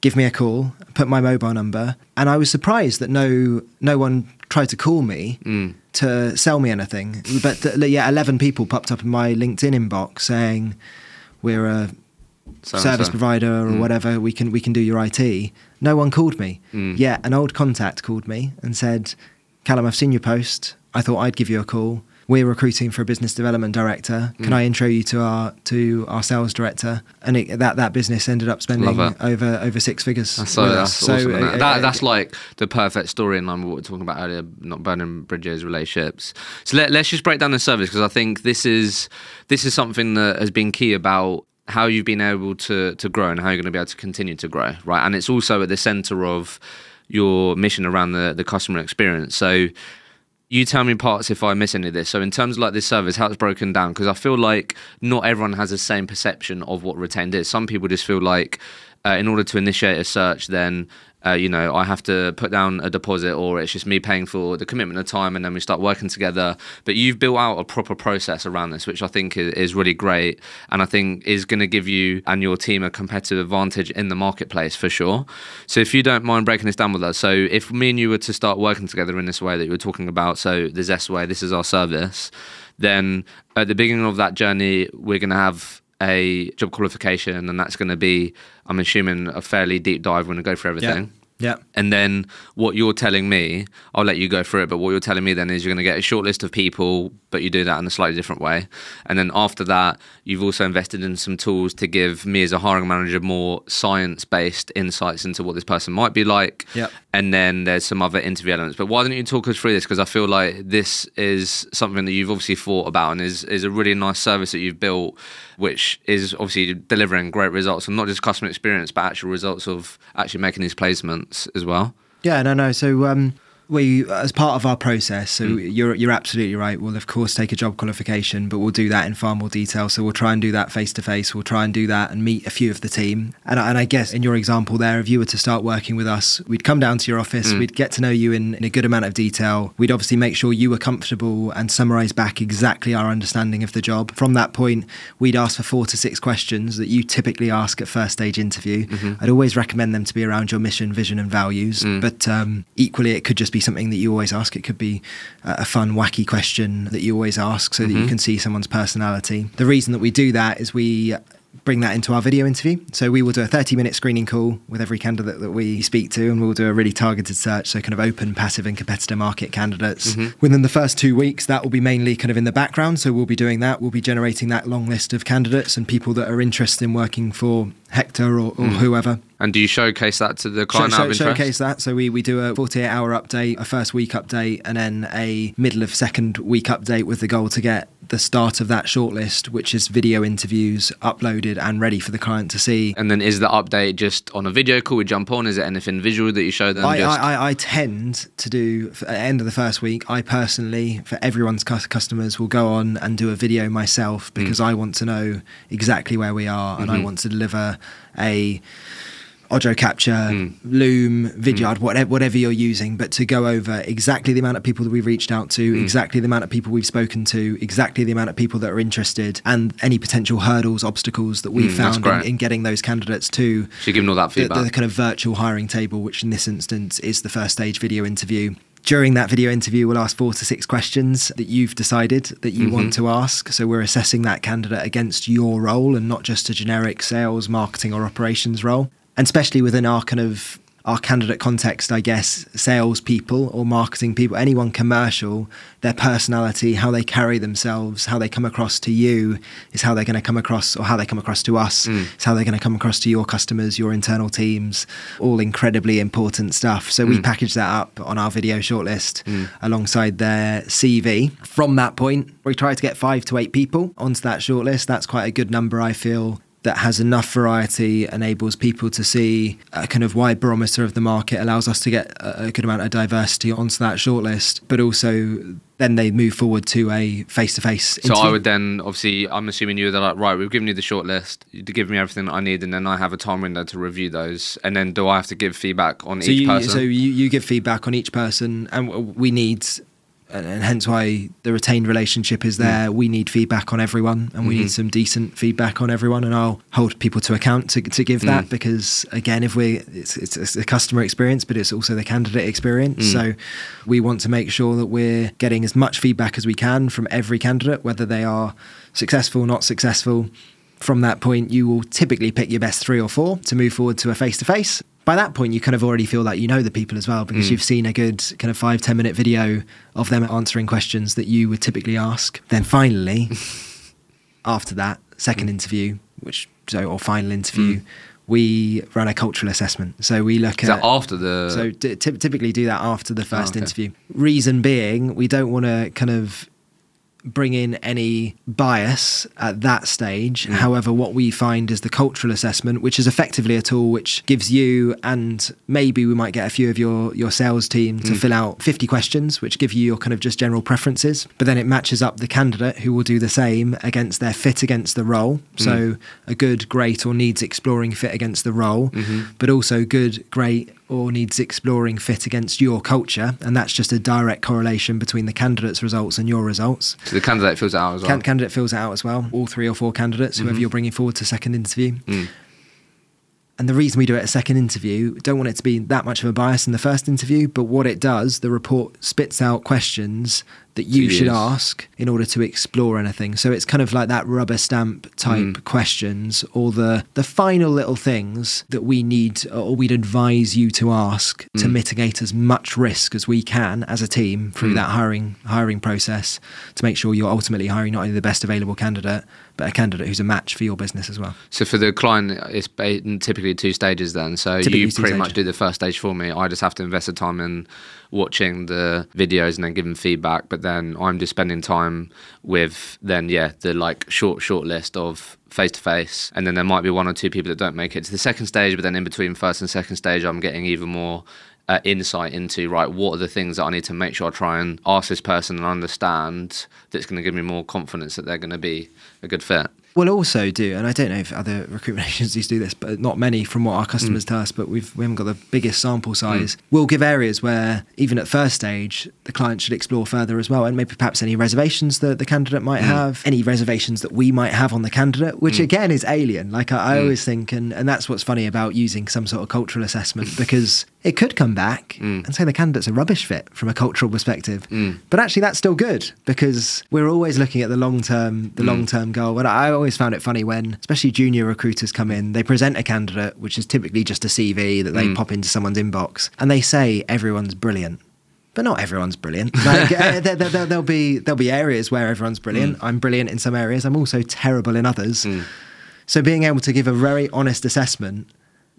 Speaker 2: Give me a call. Put my mobile number, and I was surprised that no no one tried to call me
Speaker 1: Mm.
Speaker 2: to sell me anything. But uh, yeah, eleven people popped up in my LinkedIn inbox saying, "We're a
Speaker 1: So-
Speaker 2: service
Speaker 1: so-
Speaker 2: provider or
Speaker 1: Mm.
Speaker 2: whatever. We can we can do your IT." No one called me.
Speaker 1: Mm.
Speaker 2: Yeah, an old contact called me and said, "Calum, I've seen your post. I thought I'd give you a call. We're recruiting for a business development director. Can
Speaker 1: Mm.
Speaker 2: I intro you to our to our sales director?" And it, that that business ended up spending over over six figures.
Speaker 1: That's, so, that's
Speaker 2: us.
Speaker 1: awesome.
Speaker 2: uh,
Speaker 1: isn't that,
Speaker 2: uh,
Speaker 1: that's like the perfect story in line with what we were talking about earlier, not burning bridges, relationships. So let, let's just break down the service because I think this is this is something that has been key about how you've been able to to grow and how you're going to be able to continue to grow, right? And it's also at the center of your mission around the the customer experience. So you tell me parts if I miss any of this. So in terms of like this service, how it's broken down, because I feel like not everyone has the same perception of what retained is. Some people just feel like uh, in order to initiate a search, then uh, you know I have to put down a deposit, or it's just me paying for the commitment of time, and then we start working together. But you've built out a proper process around this, which I think is, is really great, and I think is going to give you and your team a competitive advantage in the marketplace for sure. So if you don't mind breaking this down with us, so if me and you were to start working together in this way that you were talking about, so the Zest way, this is our service, then at the beginning of that journey, we're going to have a job qualification, and that's going to be, I'm assuming, a fairly deep dive. We're going to go through everything.
Speaker 2: Yeah.
Speaker 1: And then what you're telling me, I'll let you go through it, but what you're telling me then is you're going to get a short list of people, but you do that in a slightly different way. And then after that, you've also invested in some tools to give me as a hiring manager more science based insights into what this person might be like.
Speaker 2: Yep.
Speaker 1: And then there's some other interview elements. But why don't you talk us through this? Because I feel like this is something that you've obviously thought about and is, is a really nice service that you've built, which is obviously delivering great results and not just customer experience, but actual results of actually making these placements as well.
Speaker 2: Yeah, no, no. So um, we, as part of our process, so mm. you're you're absolutely right. We'll of course take a job qualification, but we'll do that in far more detail. So we'll try and do that face to face. We'll try and do that and meet a few of the team. And and I guess in your example there, if you were to start working with us, we'd come down to your office. Mm. We'd get to know you in, in a good amount of detail. We'd obviously make sure you were comfortable and summarize back exactly our understanding of the job. From that point, we'd ask for four to six questions that you typically ask at first stage interview. Mm-hmm. I'd always recommend them to be around your mission, vision, and values. Mm. But um, equally, it could just be something that you always ask. It could be a fun, wacky question that you always ask so mm-hmm. that you mm-hmm. can see someone's personality. The reason that we do that is we bring that into our video interview. So we will do a 30 minute screening call with every candidate that we speak to, and we'll do a really targeted search. So, kind of open, passive, and competitor market candidates. Mm-hmm. Within the first two weeks, that will be mainly kind of in the background. So, we'll be doing that. We'll be generating that long list of candidates and people that are interested in working for Hector or, or mm. whoever.
Speaker 1: And do you showcase that to the client?
Speaker 2: Show, show, showcase that. So we, we do a 48 hour update, a first week update, and then a middle of second week update with the goal to get the start of that shortlist, which is video interviews uploaded and ready for the client to see.
Speaker 1: And then is the update just on a video call we jump on? Is it anything visual that you show them?
Speaker 2: I, I, I, tend to do, at the end of the first week, I personally, for everyone's customers, will go on and do a video myself because mm. I want to know exactly where we are and mm-hmm. I want to deliver a audio capture, mm. Loom, Vidyard, mm. whatever, whatever you're using, but to go over exactly the amount of people that we've reached out to, mm. exactly the amount of people we've spoken to, exactly the amount of people that are interested, and any potential hurdles, obstacles that we mm, found in, in, getting those candidates to.
Speaker 1: So giving all that feedback.
Speaker 2: The, the kind of virtual hiring table, which in this instance is the first stage video interview during that video interview, we'll ask four to six questions that you've decided that you mm-hmm. want to ask. So we're assessing that candidate against your role and not just a generic sales, marketing, or operations role and especially within our kind of our candidate context, I guess, salespeople or marketing people, anyone commercial, their personality, how they carry themselves, how they come across to you is how they're going to come across, or how they come across to us, mm. is how they're going to come across to your customers, your internal teams, all incredibly important stuff. So mm. we package that up on our video shortlist mm. alongside their CV. From that point, we try to get five to eight people onto that shortlist. That's quite a good number, I feel that has enough variety enables people to see a kind of wide barometer of the market, allows us to get a good amount of diversity onto that shortlist, but also then they move forward to a face to face.
Speaker 1: So I would then obviously I'm assuming you were like right, we've given you the shortlist, you give me everything that I need, and then I have a time window to review those, and then do I have to give feedback on
Speaker 2: so
Speaker 1: each
Speaker 2: you,
Speaker 1: person?
Speaker 2: So you, you give feedback on each person, and we need and, and, hence why the retained relationship is there. Mm. We need feedback on everyone, and we mm-hmm. need some decent feedback on everyone. And I'll hold people to account to, to give mm. that because again, if we it's, it's, it's a customer experience, but it's also the candidate experience. Mm. So we want to make sure that we're getting as much feedback as we can from every candidate, whether they are successful, not successful. From that point, you will typically pick your best three or four to move forward to a face to face by that point you kind of already feel like you know the people as well because mm. you've seen a good kind of five ten minute video of them answering questions that you would typically ask then finally after that second mm. interview which so or final interview mm. we run a cultural assessment so we look
Speaker 1: Is
Speaker 2: at
Speaker 1: after the
Speaker 2: so t- typically do that after the first oh, okay. interview reason being we don't want to kind of bring in any bias at that stage. Mm. However, what we find is the cultural assessment, which is effectively a tool which gives you and maybe we might get a few of your your sales team to mm. fill out 50 questions, which give you your kind of just general preferences. But then it matches up the candidate who will do the same against their fit against the role. Mm. So a good, great, or needs exploring fit against the role, mm-hmm. but also good, great, or needs exploring fit against your culture, and that's just a direct correlation between the candidate's results and your results.
Speaker 1: So the candidate fills it out as well. Can-
Speaker 2: candidate fills it out as well. All three or four candidates, whoever mm-hmm. you're bringing forward to second interview. Mm. And the reason we do it a second interview, don't want it to be that much of a bias in the first interview, but what it does, the report spits out questions that you
Speaker 1: Two
Speaker 2: should ask in order to explore anything. So it's kind of like that rubber stamp type
Speaker 1: Mm.
Speaker 2: questions or the the final little things that we need or we'd advise you to ask to
Speaker 1: Mm.
Speaker 2: mitigate as much risk as we can as a team through
Speaker 1: Mm.
Speaker 2: that hiring hiring process to make sure you're ultimately hiring not only the best available candidate but a candidate who's a match for your business as well.
Speaker 1: So for the client, it's typically two stages then. So
Speaker 2: Typically
Speaker 1: you pretty much do the first stage for me. I just have to invest the time in watching the videos and then giving feedback. But then I'm just spending time with then yeah the like short short list of face to face, and then there might be one or two people that don't make it to the second stage. But then in between first and second stage, I'm getting even more. Uh, insight into right what are the things that I need to make sure I try and ask this person and understand that's going to give me more confidence that they're going to be a good fit.
Speaker 2: We'll also do, and I don't know if other recruitment agencies do this, but not many from what our mm. customers tell us, but we've, we haven't got the biggest sample mm. size. We'll give areas where, even at first stage, the client should explore further as well, and maybe perhaps any reservations that the candidate might mm. have, any reservations that we might have on the candidate, which again is alien. Like I, I always think, and, and that's what's funny about using some sort of cultural assessment, because it could come back mm. and say the candidate's a rubbish fit from a cultural perspective. Mm. But actually, that's still good because we're always looking at the long term, the mm. long term goal. And I always found it funny when, especially junior recruiters come in, they present a candidate, which is typically just a CV that they pop into someone's inbox, and they say everyone's brilliant. But not everyone's brilliant. Like, uh, there, there, there, there'll be there'll be areas where everyone's brilliant. I'm brilliant in some areas. I'm also terrible in others. So being able to give a very honest assessment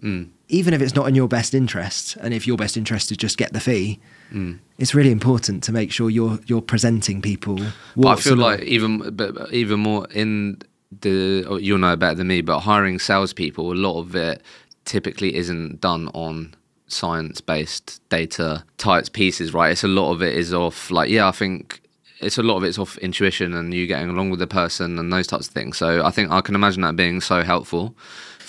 Speaker 2: Mm. even if it's not in your best interest, and if your best interest is just get the fee, mm. it's really important to make sure you're you're presenting people.
Speaker 1: But I feel like even but but even more in the oh, you'll know better than me, but hiring salespeople, a lot of it typically isn't done on science based data types pieces, right? It's a lot of it is off like yeah, I think it's a lot of it's off intuition and you getting along with the person and those types of things. So I think I can imagine that being so helpful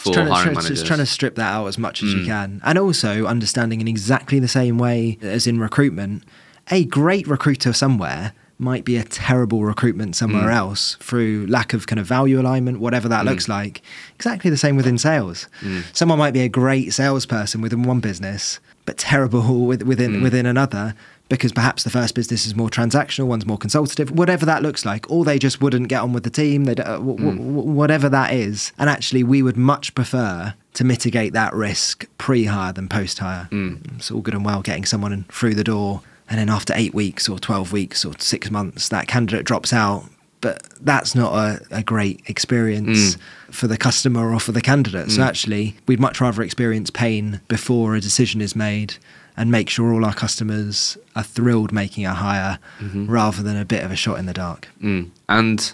Speaker 1: for
Speaker 2: Just trying, to,
Speaker 1: hiring
Speaker 2: trying-
Speaker 1: managers. Mm.
Speaker 2: trying to strip that out as much as you can, and also understanding in exactly the same way as in recruitment, a great recruiter somewhere might be a terrible recruitment somewhere
Speaker 1: Mm.
Speaker 2: else through lack of kind of value alignment, whatever that looks like. Exactly the same within sales.
Speaker 1: Mm.
Speaker 2: Someone might be a great salesperson within one business, but terrible with, within
Speaker 1: Mm.
Speaker 2: within another. Because perhaps the first business is more transactional, one's more consultative, whatever that looks like, or they just wouldn't get on with the team, they uh, w- w- hmm. w- whatever that is. And actually, we would much prefer to mitigate that risk pre-hire than post-hire. Hmm. It's all good and well getting someone through the door, and then after eight weeks or twelve weeks or six months, that candidate drops out. But that's not a, a great experience hmm. for the customer or for the candidate. So actually, we'd much rather experience pain before a decision is made and make sure all our customers are thrilled making a hire rather than a bit of a shot in the dark.
Speaker 1: Mm. And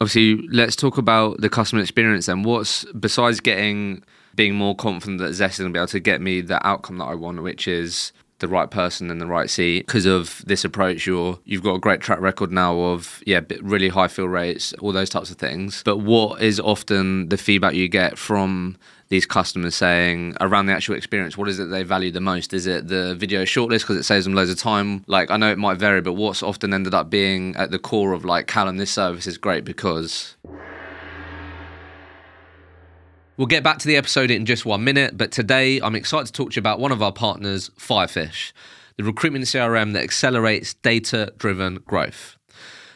Speaker 1: obviously, let's talk about the customer experience then. What's besides getting being more confident that Zest is going to be able to get me the outcome that I want, which is the right person in the right seat. Because of this approach, you're you've got a great track record now of yeah, really high fill rates, all those types of things. But what is often the feedback you get from these customers saying around the actual experience what is it they value the most is it the video shortlist because it saves them loads of time like i know it might vary but what's often ended up being at the core of like Calum this service is great because We'll get back to the episode in just one minute, but today I'm excited to talk to you about one of our partners, Firefish, the recruitment CRM that accelerates data driven growth.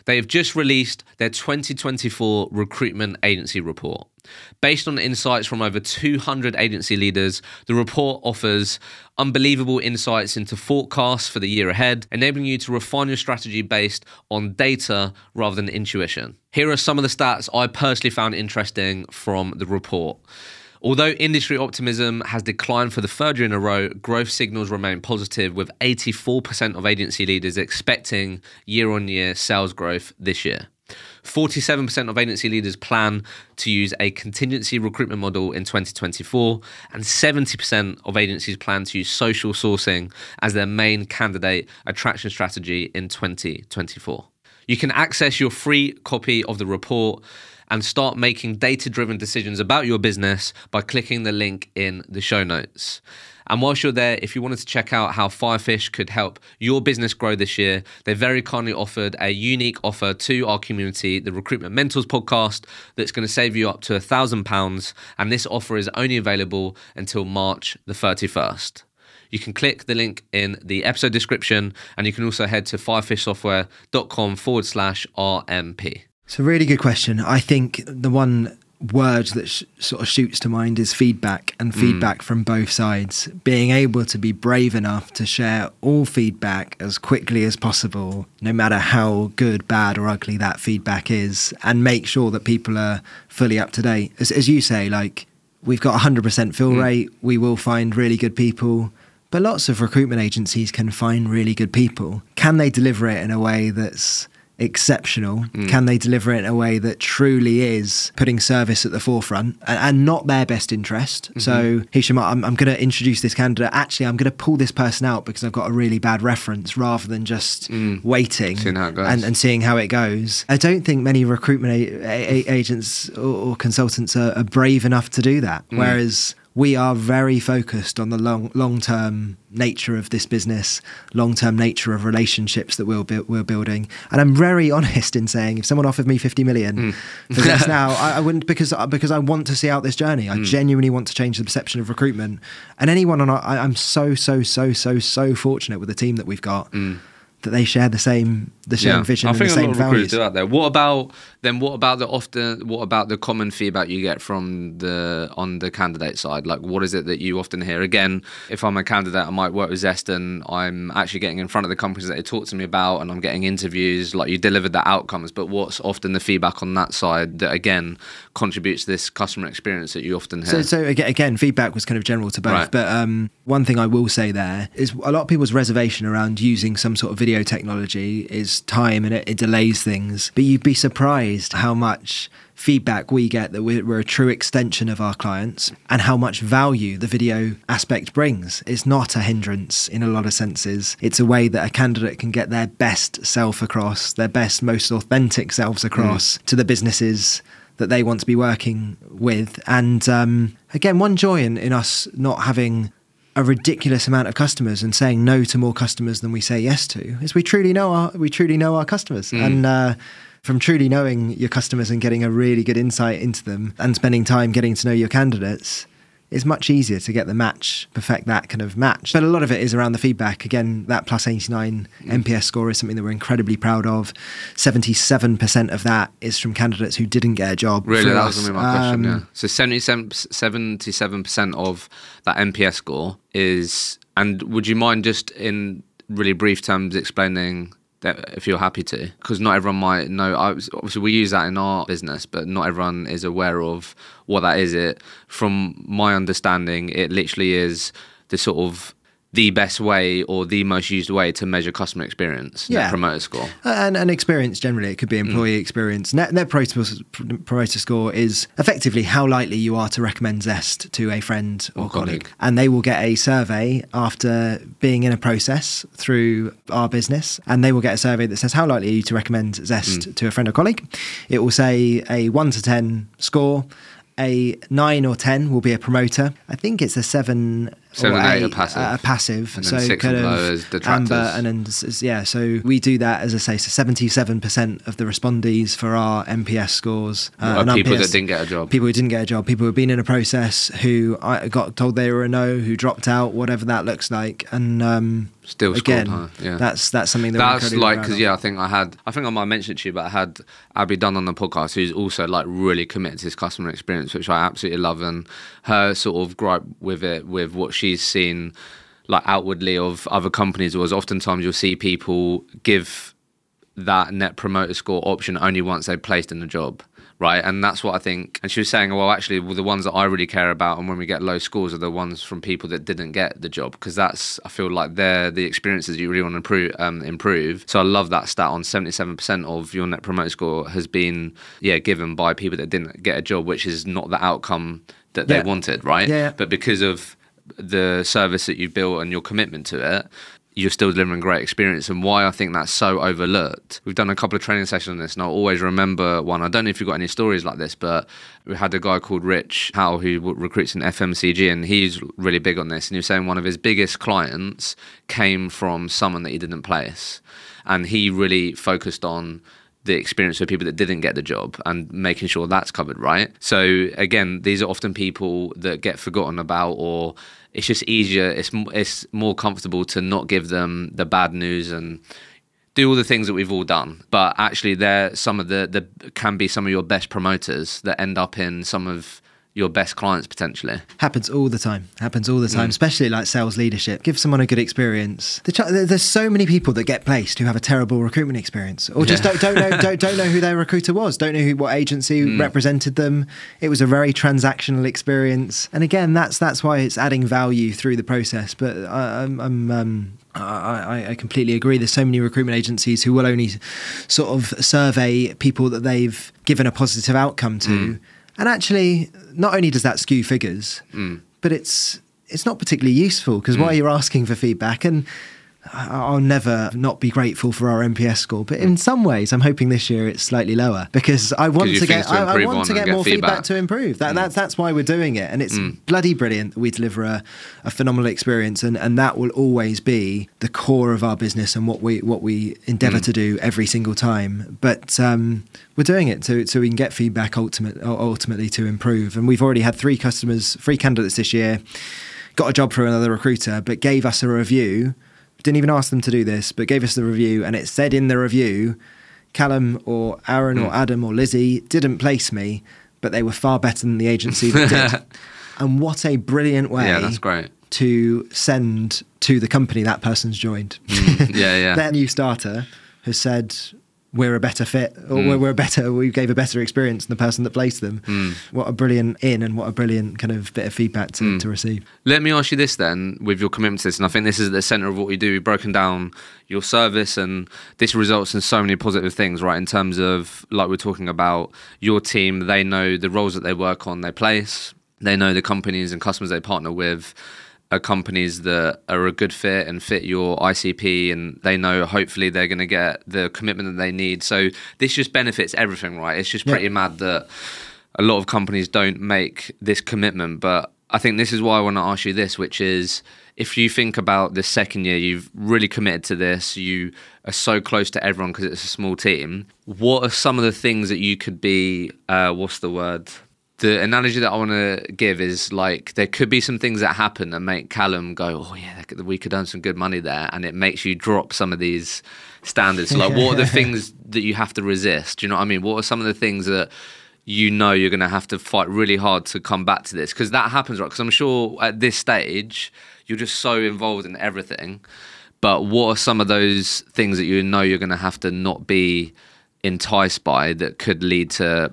Speaker 1: They have just released their 2024 recruitment agency report. Based on insights from over 200 agency leaders, the report offers unbelievable insights into forecasts for the year ahead, enabling you to refine your strategy based on data rather than intuition. Here are some of the stats I personally found interesting from the report. Although industry optimism has declined for the third year in a row, growth signals remain positive, with 84% of agency leaders expecting year on year sales growth this year. 47% of agency leaders plan to use a contingency recruitment model in 2024, and 70% of agencies plan to use social sourcing as their main candidate attraction strategy in 2024. You can access your free copy of the report and start making data driven decisions about your business by clicking the link in the show notes. And whilst you're there, if you wanted to check out how Firefish could help your business grow this year, they very kindly offered a unique offer to our community, the Recruitment Mentors podcast, that's going to save you up to a thousand pounds. And this offer is only available until March the 31st. You can click the link in the episode description and you can also head to firefishsoftware.com forward slash RMP.
Speaker 2: It's a really good question. I think the one word that sh- sort of shoots to mind is feedback and feedback mm. from both sides. Being able to be brave enough to share all feedback as quickly as possible, no matter how good, bad, or ugly that feedback is, and make sure that people are fully up to date. As, as you say, like we've got 100% fill mm. rate, we will find really good people. But lots of recruitment agencies can find really good people. Can they deliver it in a way that's exceptional? Mm. Can they deliver it in a way that truly is putting service at the forefront and, and not their best interest? Mm-hmm. So, Hisham, I'm, I'm going to introduce this candidate. Actually, I'm going to pull this person out because I've got a really bad reference rather than just mm. waiting and, and, seeing how it goes. I don't think many recruitment a- a- agents or, or consultants are, are, brave enough to do that. Mm. Whereas we are very focused on the long long term nature of this business, long term nature of relationships that we're we're building. And I'm very honest in saying, if someone offered me 50 million mm. for this now, I, I, wouldn't because because I want to see out this journey. I mm. genuinely want to change the perception of recruitment. And anyone on, our, I, I'm so so so so so fortunate with the team that we've got. Mm that they share the same the same yeah. vision I think the same a lot of values.
Speaker 1: do that there. What about then? What about the often? What about the common feedback you get from the on the candidate side? Like, what is it that you often hear? Again, if I'm a candidate, I might work with Zest, and I'm actually getting in front of the companies that they talk to me about, and I'm getting interviews. Like, you delivered the outcomes, but what's often the feedback on that side that again contributes to this customer experience that you often hear?
Speaker 2: So, so again, feedback was kind of general to both, right. but um, one thing I will say there is a lot of people's reservation around using some sort of video technology is time and it, it delays things. But you'd be surprised how much feedback we get that we're, we're, a true extension of our clients and how much value the video aspect brings. It's not a hindrance in a lot of senses. It's a way that a candidate can get their best self across, their best, most authentic selves across mm. to the businesses that they want to be working with. And um, again, one joy in, in us not having a ridiculous amount of customers and saying no to more customers than we say yes to is we truly know our we truly know our customers mm. and uh, from truly knowing your customers and getting a really good insight into them and spending time getting to know your candidates it's much easier to get the match, perfect that kind of match. But a lot of it is around the feedback. Again, that plus 89 mm. NPS score is something that we're incredibly proud of. 77% of that is from candidates who didn't get a job.
Speaker 1: Really, that was going to be my question, um, yeah. So 77, 77% of that NPS score is, and would you mind just in really brief terms explaining if you're happy to because not everyone might know I was, obviously we use that in our business but not everyone is aware of what that is. It from my understanding it literally is the sort of the best way or the most used way to measure customer experience yeah. net promoter score
Speaker 2: and, and experience generally it could be employee mm. experience net, net promoter, promoter score is effectively how likely you are to recommend zest to a friend or, or colleague. colleague and they will get a survey after being in a process through our business and they will get a survey that says how likely are you to recommend zest mm. to a friend or colleague it will say a 1 to 10 score a nine or ten will be a promoter. I think it's a seven
Speaker 1: Seven or eight, eight passive. Uh,
Speaker 2: passive. And so kind of amber and then yeah. So we do that as I say. So seventy-seven percent of the respondees for our NPS scores
Speaker 1: uh, people that didn't get a job.
Speaker 2: People who didn't get a job. People who've been in a process who got told they were a no, who dropped out, whatever that looks like, and um,
Speaker 1: still
Speaker 2: again,
Speaker 1: scored
Speaker 2: Yeah, that's that's something that
Speaker 1: that's like because yeah, I think I had I think I might mention it to you, but I had Abby Dunn on the podcast who's also like really committed to his customer experience, which I absolutely love, and her sort of gripe with it with what she's seen like outwardly of other companies was oftentimes you'll see people give that net promoter score option only once they're placed in the job right and that's what i think and she was saying well actually well, the ones that i really care about and when we get low scores are the ones from people that didn't get the job because that's i feel like they're the experiences you really want to improve, um, improve so i love that stat on 77% of your net promoter score has been yeah given by people that didn't get a job which is not the outcome that yeah. they wanted right
Speaker 2: yeah.
Speaker 1: but because of the service that you've built and your commitment to it, you're still delivering great experience and why I think that's so overlooked. We've done a couple of training sessions on this and I'll always remember one. I don't know if you've got any stories like this, but we had a guy called Rich Howe who recruits in FMCG and he's really big on this. And he was saying one of his biggest clients came from someone that he didn't place. And he really focused on the experience for people that didn't get the job and making sure that's covered, right? So again, these are often people that get forgotten about, or it's just easier. It's it's more comfortable to not give them the bad news and do all the things that we've all done. But actually, they're some of the the can be some of your best promoters that end up in some of your best clients potentially.
Speaker 2: Happens all the time. Happens all the time, mm. especially like sales leadership. Give someone a good experience. There's so many people that get placed who have a terrible recruitment experience, or just yeah. don't, don't know don't, don't know who their recruiter was, don't know who what agency mm. represented them. It was a very transactional experience, and again, that's that's why it's adding value through the process. But I, I'm, I'm um, I, I, completely agree. There's so many recruitment agencies who will only sort of survey people that they've given a positive outcome to. Mm. And actually, not only does that skew figures, mm. but it's it's not particularly useful because mm. while you're asking for feedback and I'll never not be grateful for our NPS score, but in some ways, I'm hoping this year it's slightly lower because I want to get to I, I, want to get, more feedback. feedback. to improve. That, mm. That's that's why we're doing it, and it's mm. bloody brilliant that we deliver a, a phenomenal experience, and, and that will always be the core of our business and what we what we endeavour mm. to do every single time. But um, we're doing it so so we can get feedback ultimate, ultimately to improve, and we've already had three customers, three candidates this year, got a job through another recruiter, but gave us a review didn't even ask them to do this, but gave us the review, and it said in the review, Calum or Aaron mm. or hmm. Adam or Lizzie didn't place me, but they were far better than the agency that did. and what a brilliant way!
Speaker 1: Yeah, that's great.
Speaker 2: To send to the company that person's joined.
Speaker 1: Mm. Yeah, yeah.
Speaker 2: Their new starter has said, we're a better fit or mm. we're a better we gave a better experience than the person that placed them mm. what a brilliant in and what a brilliant kind of bit of feedback to, mm. to receive
Speaker 1: let me ask you this then with your commitment to this and i think this is at the center of what you do we've broken down your service and this results in so many positive things right in terms of like we're talking about your team they know the roles that they work on they place they know the companies and customers they partner with are companies that are a good fit and fit your ICP, and they know hopefully they're going to get the commitment that they need. So this just benefits everything, right? It's just pretty yeah. mad that a lot of companies don't make this commitment. But I think this is why I want to ask you this, which is if you think about the second year, you've really committed to this, you are so close to everyone because it's a small team. What are some of the things that you could be, uh, what's the word? The analogy that I want to give is like there could be some things that happen that make Calum go, oh yeah, we could earn some good money there, and it makes you drop some of these standards. Like, what are the things that you have to resist? Do you know what I mean? What are some of the things that you know you're going to have to fight really hard to come back to this? Because that happens, right? Because I'm sure at this stage you're just so involved in everything. But what are some of those things that you know you're going to have to not be enticed by that could lead to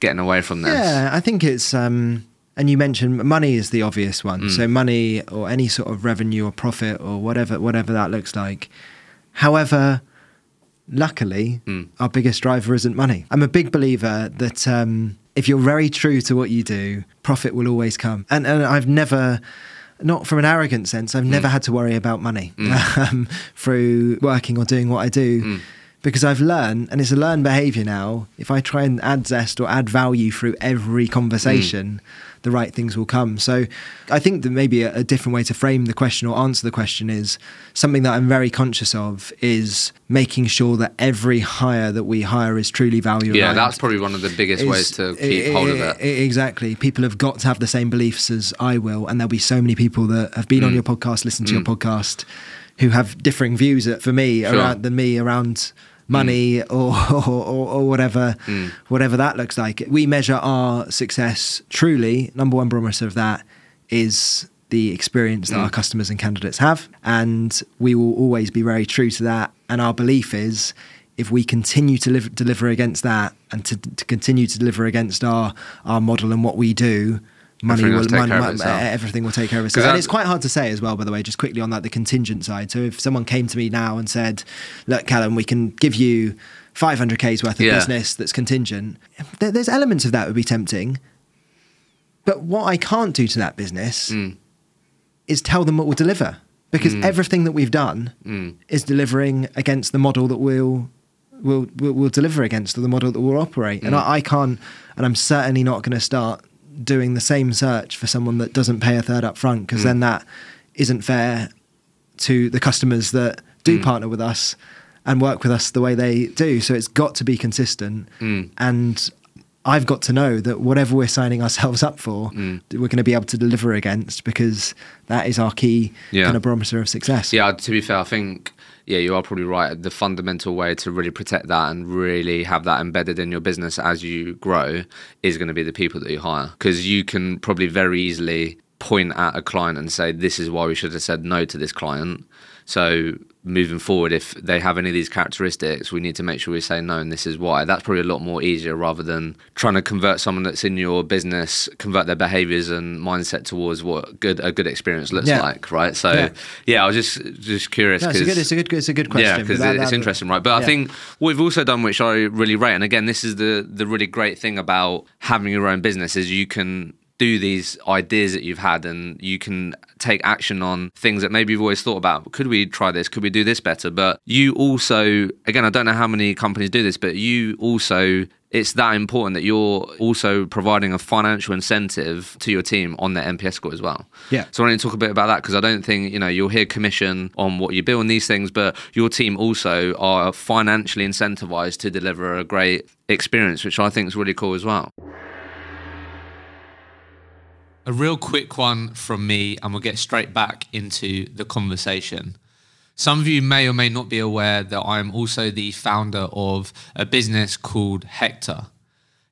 Speaker 1: getting away from this?
Speaker 2: Yeah, I think it's. Um, and you mentioned money is the obvious one. Mm. So money or any sort of revenue or profit or whatever whatever that looks like. However, luckily, mm. our biggest driver isn't money. I'm a big believer that um, if you're very true to what you do, profit will always come. And and I've never not from an arrogant sense, I've mm. never had to worry about money mm. um, through working or doing what I do. Mm because I've learned, and it's a learned behavior now. If I try and add zest or add value through every conversation, mm. the right things will come. So I think that maybe a, a, different way to frame the question or answer the question is something that I'm very conscious of is making sure that every hire that we hire is truly value.
Speaker 1: Yeah, that's probably one of the biggest is, ways to keep it, hold of it.
Speaker 2: Exactly. People have got to have the same beliefs as I will, and there'll be so many people that have been mm. on your podcast, listened to mm. your podcast who have differing views for me sure. around than me around money mm. or, or, or, whatever mm. whatever that looks like. We measure our success truly. Number one barometer of that is the experience that mm. our customers and candidates have, and we will always be very true to that. And our belief is. If we continue to live, deliver against that and to, to continue to deliver against our, our model and what we do, money
Speaker 1: everything
Speaker 2: will,
Speaker 1: money,
Speaker 2: everything will take care of itself. And it's quite hard to say as well, by the way, just quickly on that, the contingent side. So if someone came to me now and said, look, Calum, we can give you 500K's worth of yeah. business that's contingent, there, there's elements of that would be tempting. But what I can't do to that business mm. is tell them what we'll deliver. Because mm. everything that we've done mm. is delivering against the model that we'll we'll, will will deliver against or the model that we'll operate. And mm. I, I, can't, and I'm certainly not going to start doing the same search for someone that doesn't pay a third up front because mm. then that isn't fair to the customers that do mm. partner with us and work with us the way they do. So it's got to be consistent.
Speaker 1: Mm.
Speaker 2: And I've got to know that whatever we're signing ourselves up for,
Speaker 1: Mm.
Speaker 2: we're going to be able to deliver against because that is our key
Speaker 1: Yeah.
Speaker 2: kind of barometer of success.
Speaker 1: Yeah, to be fair, I think yeah, you are probably right. The fundamental way to really protect that and really have that embedded in your business as you grow is going to be the people that you hire because you can probably very easily point at a client and say this is why we should have said no to this client. So moving forward, if they have any of these characteristics, we need to make sure we say no, and this is why. That's probably a lot more easier rather than trying to convert someone that's in your business, convert their behaviours and mindset towards what good a good experience looks
Speaker 2: Yeah.
Speaker 1: like, right? So
Speaker 2: Yeah.
Speaker 1: yeah, I was just just curious
Speaker 2: No, it's a good, it's a good, it's a good question.
Speaker 1: yeah, because
Speaker 2: Without
Speaker 1: it's interesting, right? But I think what we've also done, which I really rate, and again, this is the the really great thing about having your own business, is you can do these ideas that you've had, and you can take action on things that maybe you've always thought about. Could we try this? Could we do this better? But you also, again, I don't know how many companies do this, but you also. It's that important that you're also providing a financial incentive to your team on their NPS score as well.
Speaker 2: Yeah.
Speaker 1: So I want to talk a bit about that because I don't think you know you'll hear commission on what you build and these things, but your team also are financially incentivized to deliver a great experience, which I think is really cool as well. A real quick one from me, and we'll get straight back into the conversation. Some of you may or may not be aware that I am also the founder of a business called Hector.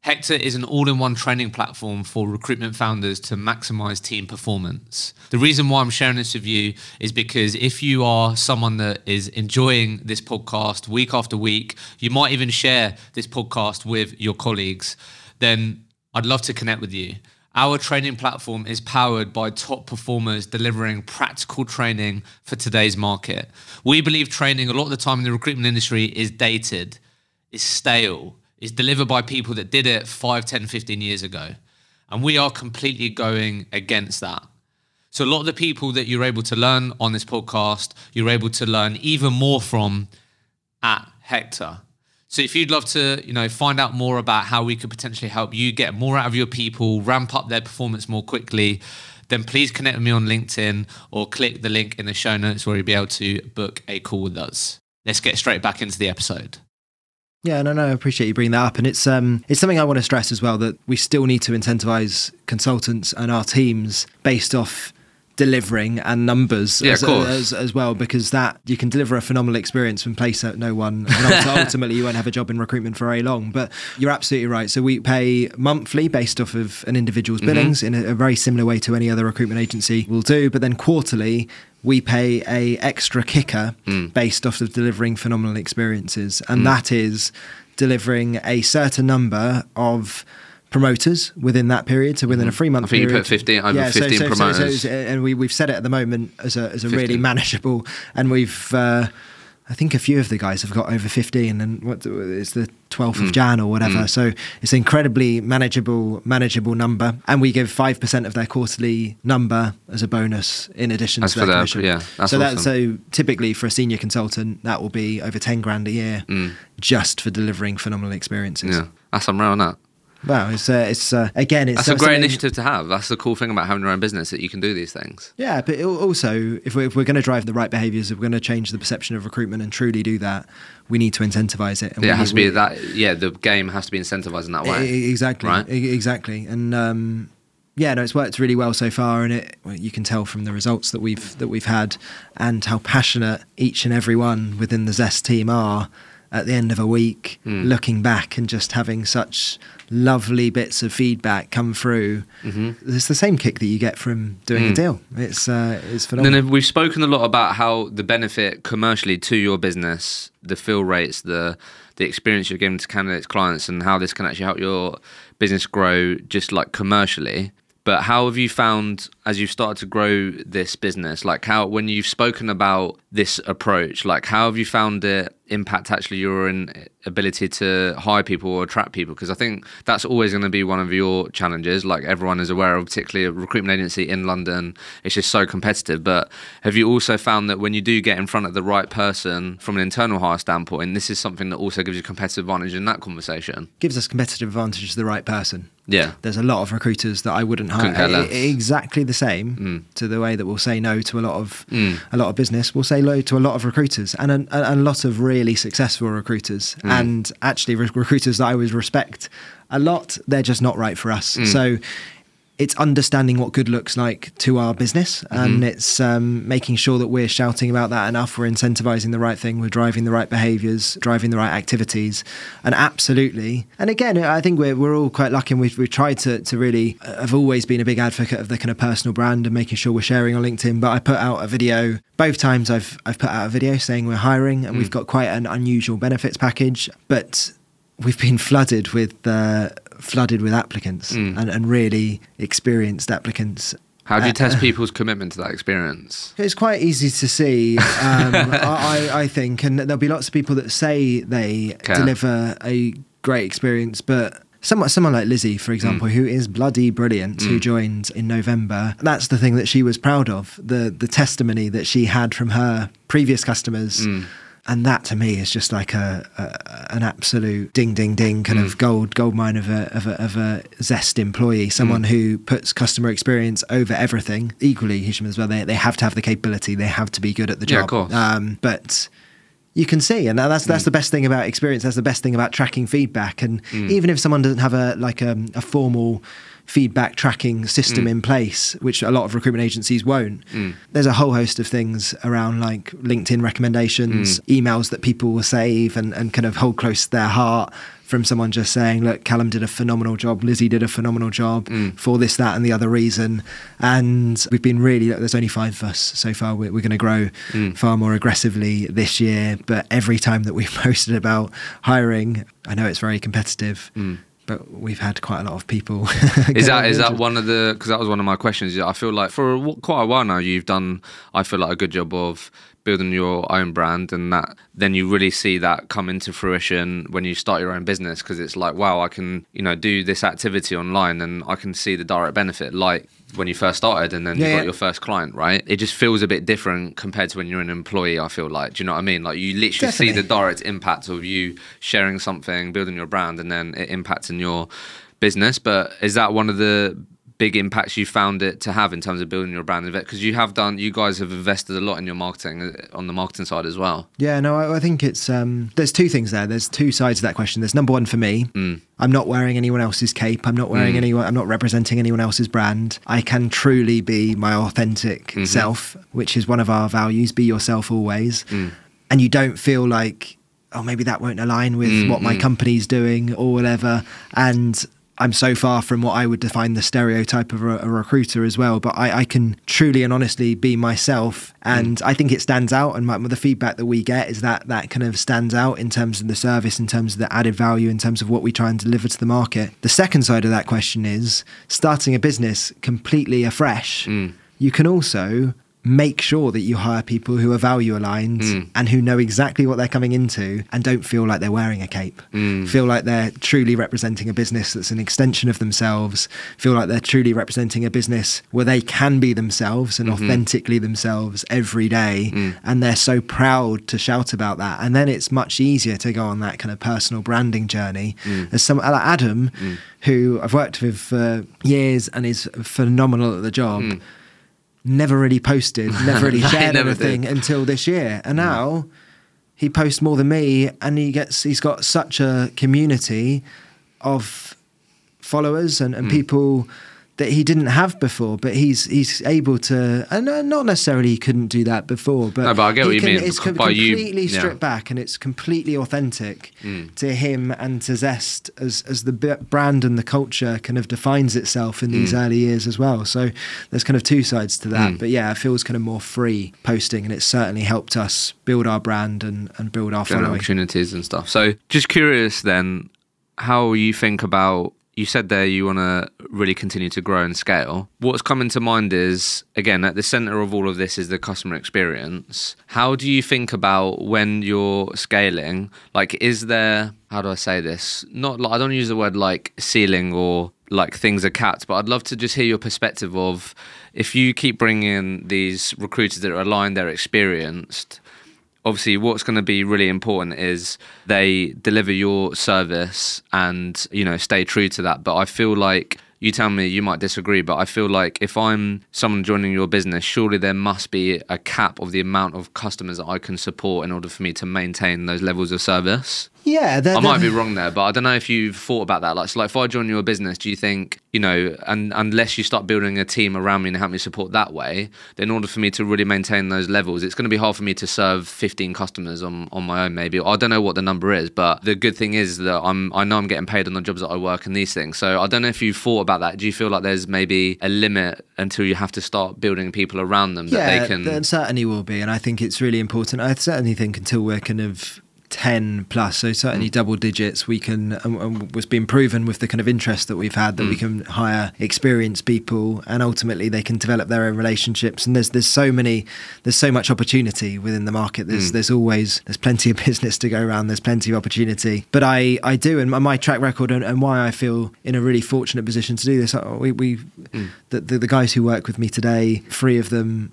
Speaker 1: Hector is an all in one training platform for recruitment founders to maximize team performance. The reason why I'm sharing this with you is because if you are someone that is enjoying this podcast week after week, you might even share this podcast with your colleagues, then I'd love to connect with you. Our training platform is powered by top performers delivering practical training for today's market. We believe training a lot of the time in the recruitment industry is dated, is stale, is delivered by people that did it 5, 10, 15 years ago. And we are completely going against that. So a lot of the people that you're able to learn on this podcast, you're able to learn even more from at Hector. So if you'd love to, you know, find out more about how we could potentially help you get more out of your people, ramp up their performance more quickly, then please connect with me on LinkedIn or click the link in the show notes where you'll be able to book a call with us. Let's get straight back into the episode.
Speaker 2: Yeah, no, no, I appreciate you bringing that up, and it's um, it's something I want to stress as well that we still need to incentivize consultants and our teams based off delivering and numbers
Speaker 1: Yeah,
Speaker 2: as, as, as well because that you can deliver a phenomenal experience and place at no one. And ultimately you won't have a job in recruitment for very long. But you're absolutely right. So we pay monthly based off of an individual's
Speaker 1: Mm-hmm.
Speaker 2: billings in a, a very similar way to any other recruitment agency will do. But then quarterly we pay a extra kicker
Speaker 1: Mm.
Speaker 2: based off of delivering phenomenal experiences. And that is delivering a certain number of promoters within that period so within a three month
Speaker 1: Mm-hmm. I think you put 15 over 15
Speaker 2: so,
Speaker 1: promoters.
Speaker 2: and we, we've set it at the moment as a, as a really manageable and we've uh, I think a few of the guys have got over 15 and what it's the 12th
Speaker 1: Mm.
Speaker 2: of Jan or whatever so it's an incredibly manageable manageable number and we give 5% of their quarterly number as a bonus in addition
Speaker 1: As
Speaker 2: to
Speaker 1: for
Speaker 2: their
Speaker 1: their-
Speaker 2: commission
Speaker 1: yeah, that's
Speaker 2: so that
Speaker 1: awesome.
Speaker 2: so typically for a senior consultant that will be over 10 grand a year just for delivering phenomenal experiences
Speaker 1: Mm. Yeah, that's unreal, it?
Speaker 2: Wow it's uh, it's uh, again it's
Speaker 1: That's a great initiative to have. That's the cool thing about having your own business that you can do these things.
Speaker 2: Yeah, but al- also, if we're, if we're going to drive the right behaviours, if we're going to change the perception of recruitment and truly do that, we need to incentivize it. And
Speaker 1: Yeah, it has to be that. Yeah, the game has to be incentivized in that way.
Speaker 2: Exactly.
Speaker 1: Right.
Speaker 2: Exactly. And um, yeah, no, it's worked really well so far, and it well, you can tell from the results that we've that we've had, and how passionate each and every one within the Zest team are. At the end of a week,
Speaker 1: Hmm.
Speaker 2: looking back and just having such lovely bits of feedback come through, it's the same kick that you get from doing a
Speaker 1: Mm-hmm. Hmm.
Speaker 2: deal. It's uh, it's
Speaker 1: And
Speaker 2: phenomenal.
Speaker 1: then we've spoken a lot about how the benefit commercially to your business, the fill rates, the the experience you're giving to candidates, clients, and how this can actually help your business grow just like commercially. But how have you found as you've started to grow this business, like how when you've spoken about this approach, like how have you found it impact actually your ability to hire people or attract people? Because I think that's always going to be one of your challenges, like everyone is aware of, particularly a recruitment agency in London. It's just so competitive. But have you also found that when you do get in front of the right person from an internal hire standpoint, this is something that also gives you competitive advantage in that conversation?
Speaker 2: Gives us competitive advantage to the right person.
Speaker 1: Yeah.
Speaker 2: there's a lot of recruiters that I wouldn't hire
Speaker 1: Couldn't care less.
Speaker 2: exactly the same
Speaker 1: Mm.
Speaker 2: to the way that we'll say no to a lot of
Speaker 1: Mm.
Speaker 2: a lot of business. We'll say no to a lot of recruiters and a, a, a lot of really successful recruiters and actually re- recruiters that I would respect a lot. They're just not right for us. So it's understanding what good looks like to our business and it's um, making sure that we're shouting about that enough. We're incentivizing the right thing. We're driving the right behaviors driving the right activities. And absolutely and again i think we're, we're all quite lucky and we've, we've tried to, to really i've always been a big advocate of the kind of personal brand and making sure we're sharing on linkedin. But i put out a video both times i've, I've put out a video saying we're hiring and we've got quite an unusual benefits package. But we've been flooded with uh, flooded with applicants and, and really experienced applicants.
Speaker 1: How do you
Speaker 2: Uh,
Speaker 1: test people's commitment to that experience?
Speaker 2: It's quite easy to see, um, I, I, think, and there'll be lots of people that say they
Speaker 1: Okay.
Speaker 2: deliver a great experience, but. Someone, someone like Lizzie, for example, who is bloody brilliant, who joined in November. That's the thing that she was proud of the the testimony that she had from her previous customers, and that to me is just like a, a an absolute ding ding ding kind of mm. gold gold mine of a of a, of a zest employee. Someone mm. who puts customer experience over everything. Equally, Hisham as well. They they have to have the capability. They have to be good at the
Speaker 1: Yeah,
Speaker 2: job.
Speaker 1: of course.
Speaker 2: Um, but you can see, and that's that's mm. the best thing about experience. That's the best thing about tracking feedback. And even if someone doesn't have a like a, a formal feedback tracking system mm. in place, which a lot of recruitment agencies won't, mm. there's a whole host of things around like LinkedIn recommendations, mm. emails that people will save and, and kind of hold close to their heart from someone just saying, look, Calum did a phenomenal job, Lizzie did a phenomenal job for this, that, and the other reason. And we've been really, look, there's only five of us so far. We're, we're going to grow far more aggressively this year. But every time that we've posted about hiring, I know it's very competitive. But we've had quite a lot of people.
Speaker 1: Is that is that one of the because that was one of my questions. I feel like for a, quite a while now you've done. I feel like a good job of building your own brand, and that then you really see that come into fruition when you start your own business because it's like wow, I can you know do this activity online and I can see the direct benefit like when you first started and then
Speaker 2: Yeah,
Speaker 1: you got
Speaker 2: yeah.
Speaker 1: your first client, right? It just feels a bit different compared to when you're an employee. I feel like, do you know what I mean? Like you literally see the direct impact of you sharing something, building your brand, and then it impacting your business. But is that one of the big impacts you found it to have in terms of building your brand? Because you have done, you guys have invested a lot in your marketing uh, on the marketing side as well.
Speaker 2: Yeah, no, I, I think it's um, there's two things there. There's two sides to that question. There's number one for me. Mm. I'm not wearing anyone else's cape. I'm not wearing mm. anyone. I'm not representing anyone else's brand. I can truly be my authentic mm-hmm. self, which is one of our values. Be yourself always, mm. and you don't feel like oh maybe that won't align with what my company's doing or whatever. And I'm so far from what I would define the stereotype of a, a recruiter as well, but I, I can truly and honestly be myself, hmm. and I think it stands out. And my, the feedback that we get is that that kind of stands out in terms of the service, in terms of the added value, in terms of what we try and deliver to the market. The second side of that question is starting a business completely afresh. Hmm. You can also make sure that you hire people who are value aligned hmm. and who know exactly what they're coming into and don't feel like they're wearing a cape. Hmm. Feel like they're truly representing a business that's an extension of themselves. Feel like they're truly representing a business where they can be themselves and mm-hmm. authentically themselves every day. Hmm. And they're so proud to shout about that. And then it's much easier to go on that kind of personal branding journey. As some like Adam, who I've worked with for years and is phenomenal at the job never really posted, never really shared
Speaker 1: never
Speaker 2: anything
Speaker 1: did.
Speaker 2: until this year. And mm. now he posts more than me and he gets he's got such a community of followers and, and mm. people that he didn't have before, but he's he's able to, and uh, not necessarily he couldn't do that before, but
Speaker 1: No, but I get what you mean,
Speaker 2: It's com-
Speaker 1: by you-
Speaker 2: completely
Speaker 1: yeah.
Speaker 2: stripped back, and it's completely authentic
Speaker 1: Hmm.
Speaker 2: to him and to Zest as as the b- brand and the culture kind of defines itself in these early years as well. So there's kind of two sides to that, but yeah, it feels kind of more free posting, and it's certainly helped us build our brand and and build our
Speaker 1: General
Speaker 2: following.
Speaker 1: opportunities and stuff. So, just curious then, how you think about. You said there you want to really continue to grow and scale. What's coming to mind is, again, at the center of all of this is the customer experience. How do you think about when you're scaling? Like, is there, how do I say this? Not I don't use the word like ceiling or like things are capped, but I'd love to just hear your perspective of if you keep bringing in these recruiters that are aligned, they're experienced, obviously what's going to be really important is they deliver your service and you know stay true to that but i feel like you tell me you might disagree, but I feel like if I'm someone joining your business, surely there must be a cap of the amount of customers that I can support in order for me to maintain those levels of service.
Speaker 2: Yeah,
Speaker 1: I might be wrong there, but I don't know if you've thought about that. Like, so like if I join your business, do you think, you know, and unless you start building a team around me and help me support that way, then in order for me to really maintain those levels, it's going to be hard for me to serve 15 customers on, on my own, maybe. I don't know what the number is, but the good thing is that I'm, I know I'm getting paid on the jobs that I work and these things. So I don't know if you've thought about that. Do you feel like there's maybe a limit until you have to start building people around them that
Speaker 2: yeah,
Speaker 1: they can.
Speaker 2: there certainly will be, and I think it's really important. I certainly think until we're kind of 10 plus so certainly
Speaker 1: Mm.
Speaker 2: double digits we can and, and was being proven with the kind of interest that we've had that
Speaker 1: Mm.
Speaker 2: we can hire experienced people and ultimately they can develop their own relationships and there's there's so many there's so much opportunity within the market there's
Speaker 1: Mm.
Speaker 2: there's always there's plenty of business to go around there's plenty of opportunity but I I do and my- my track record and, and why I feel in a really fortunate position to do this uh, we we
Speaker 1: Mm.
Speaker 2: the, the the guys who work with me today three of them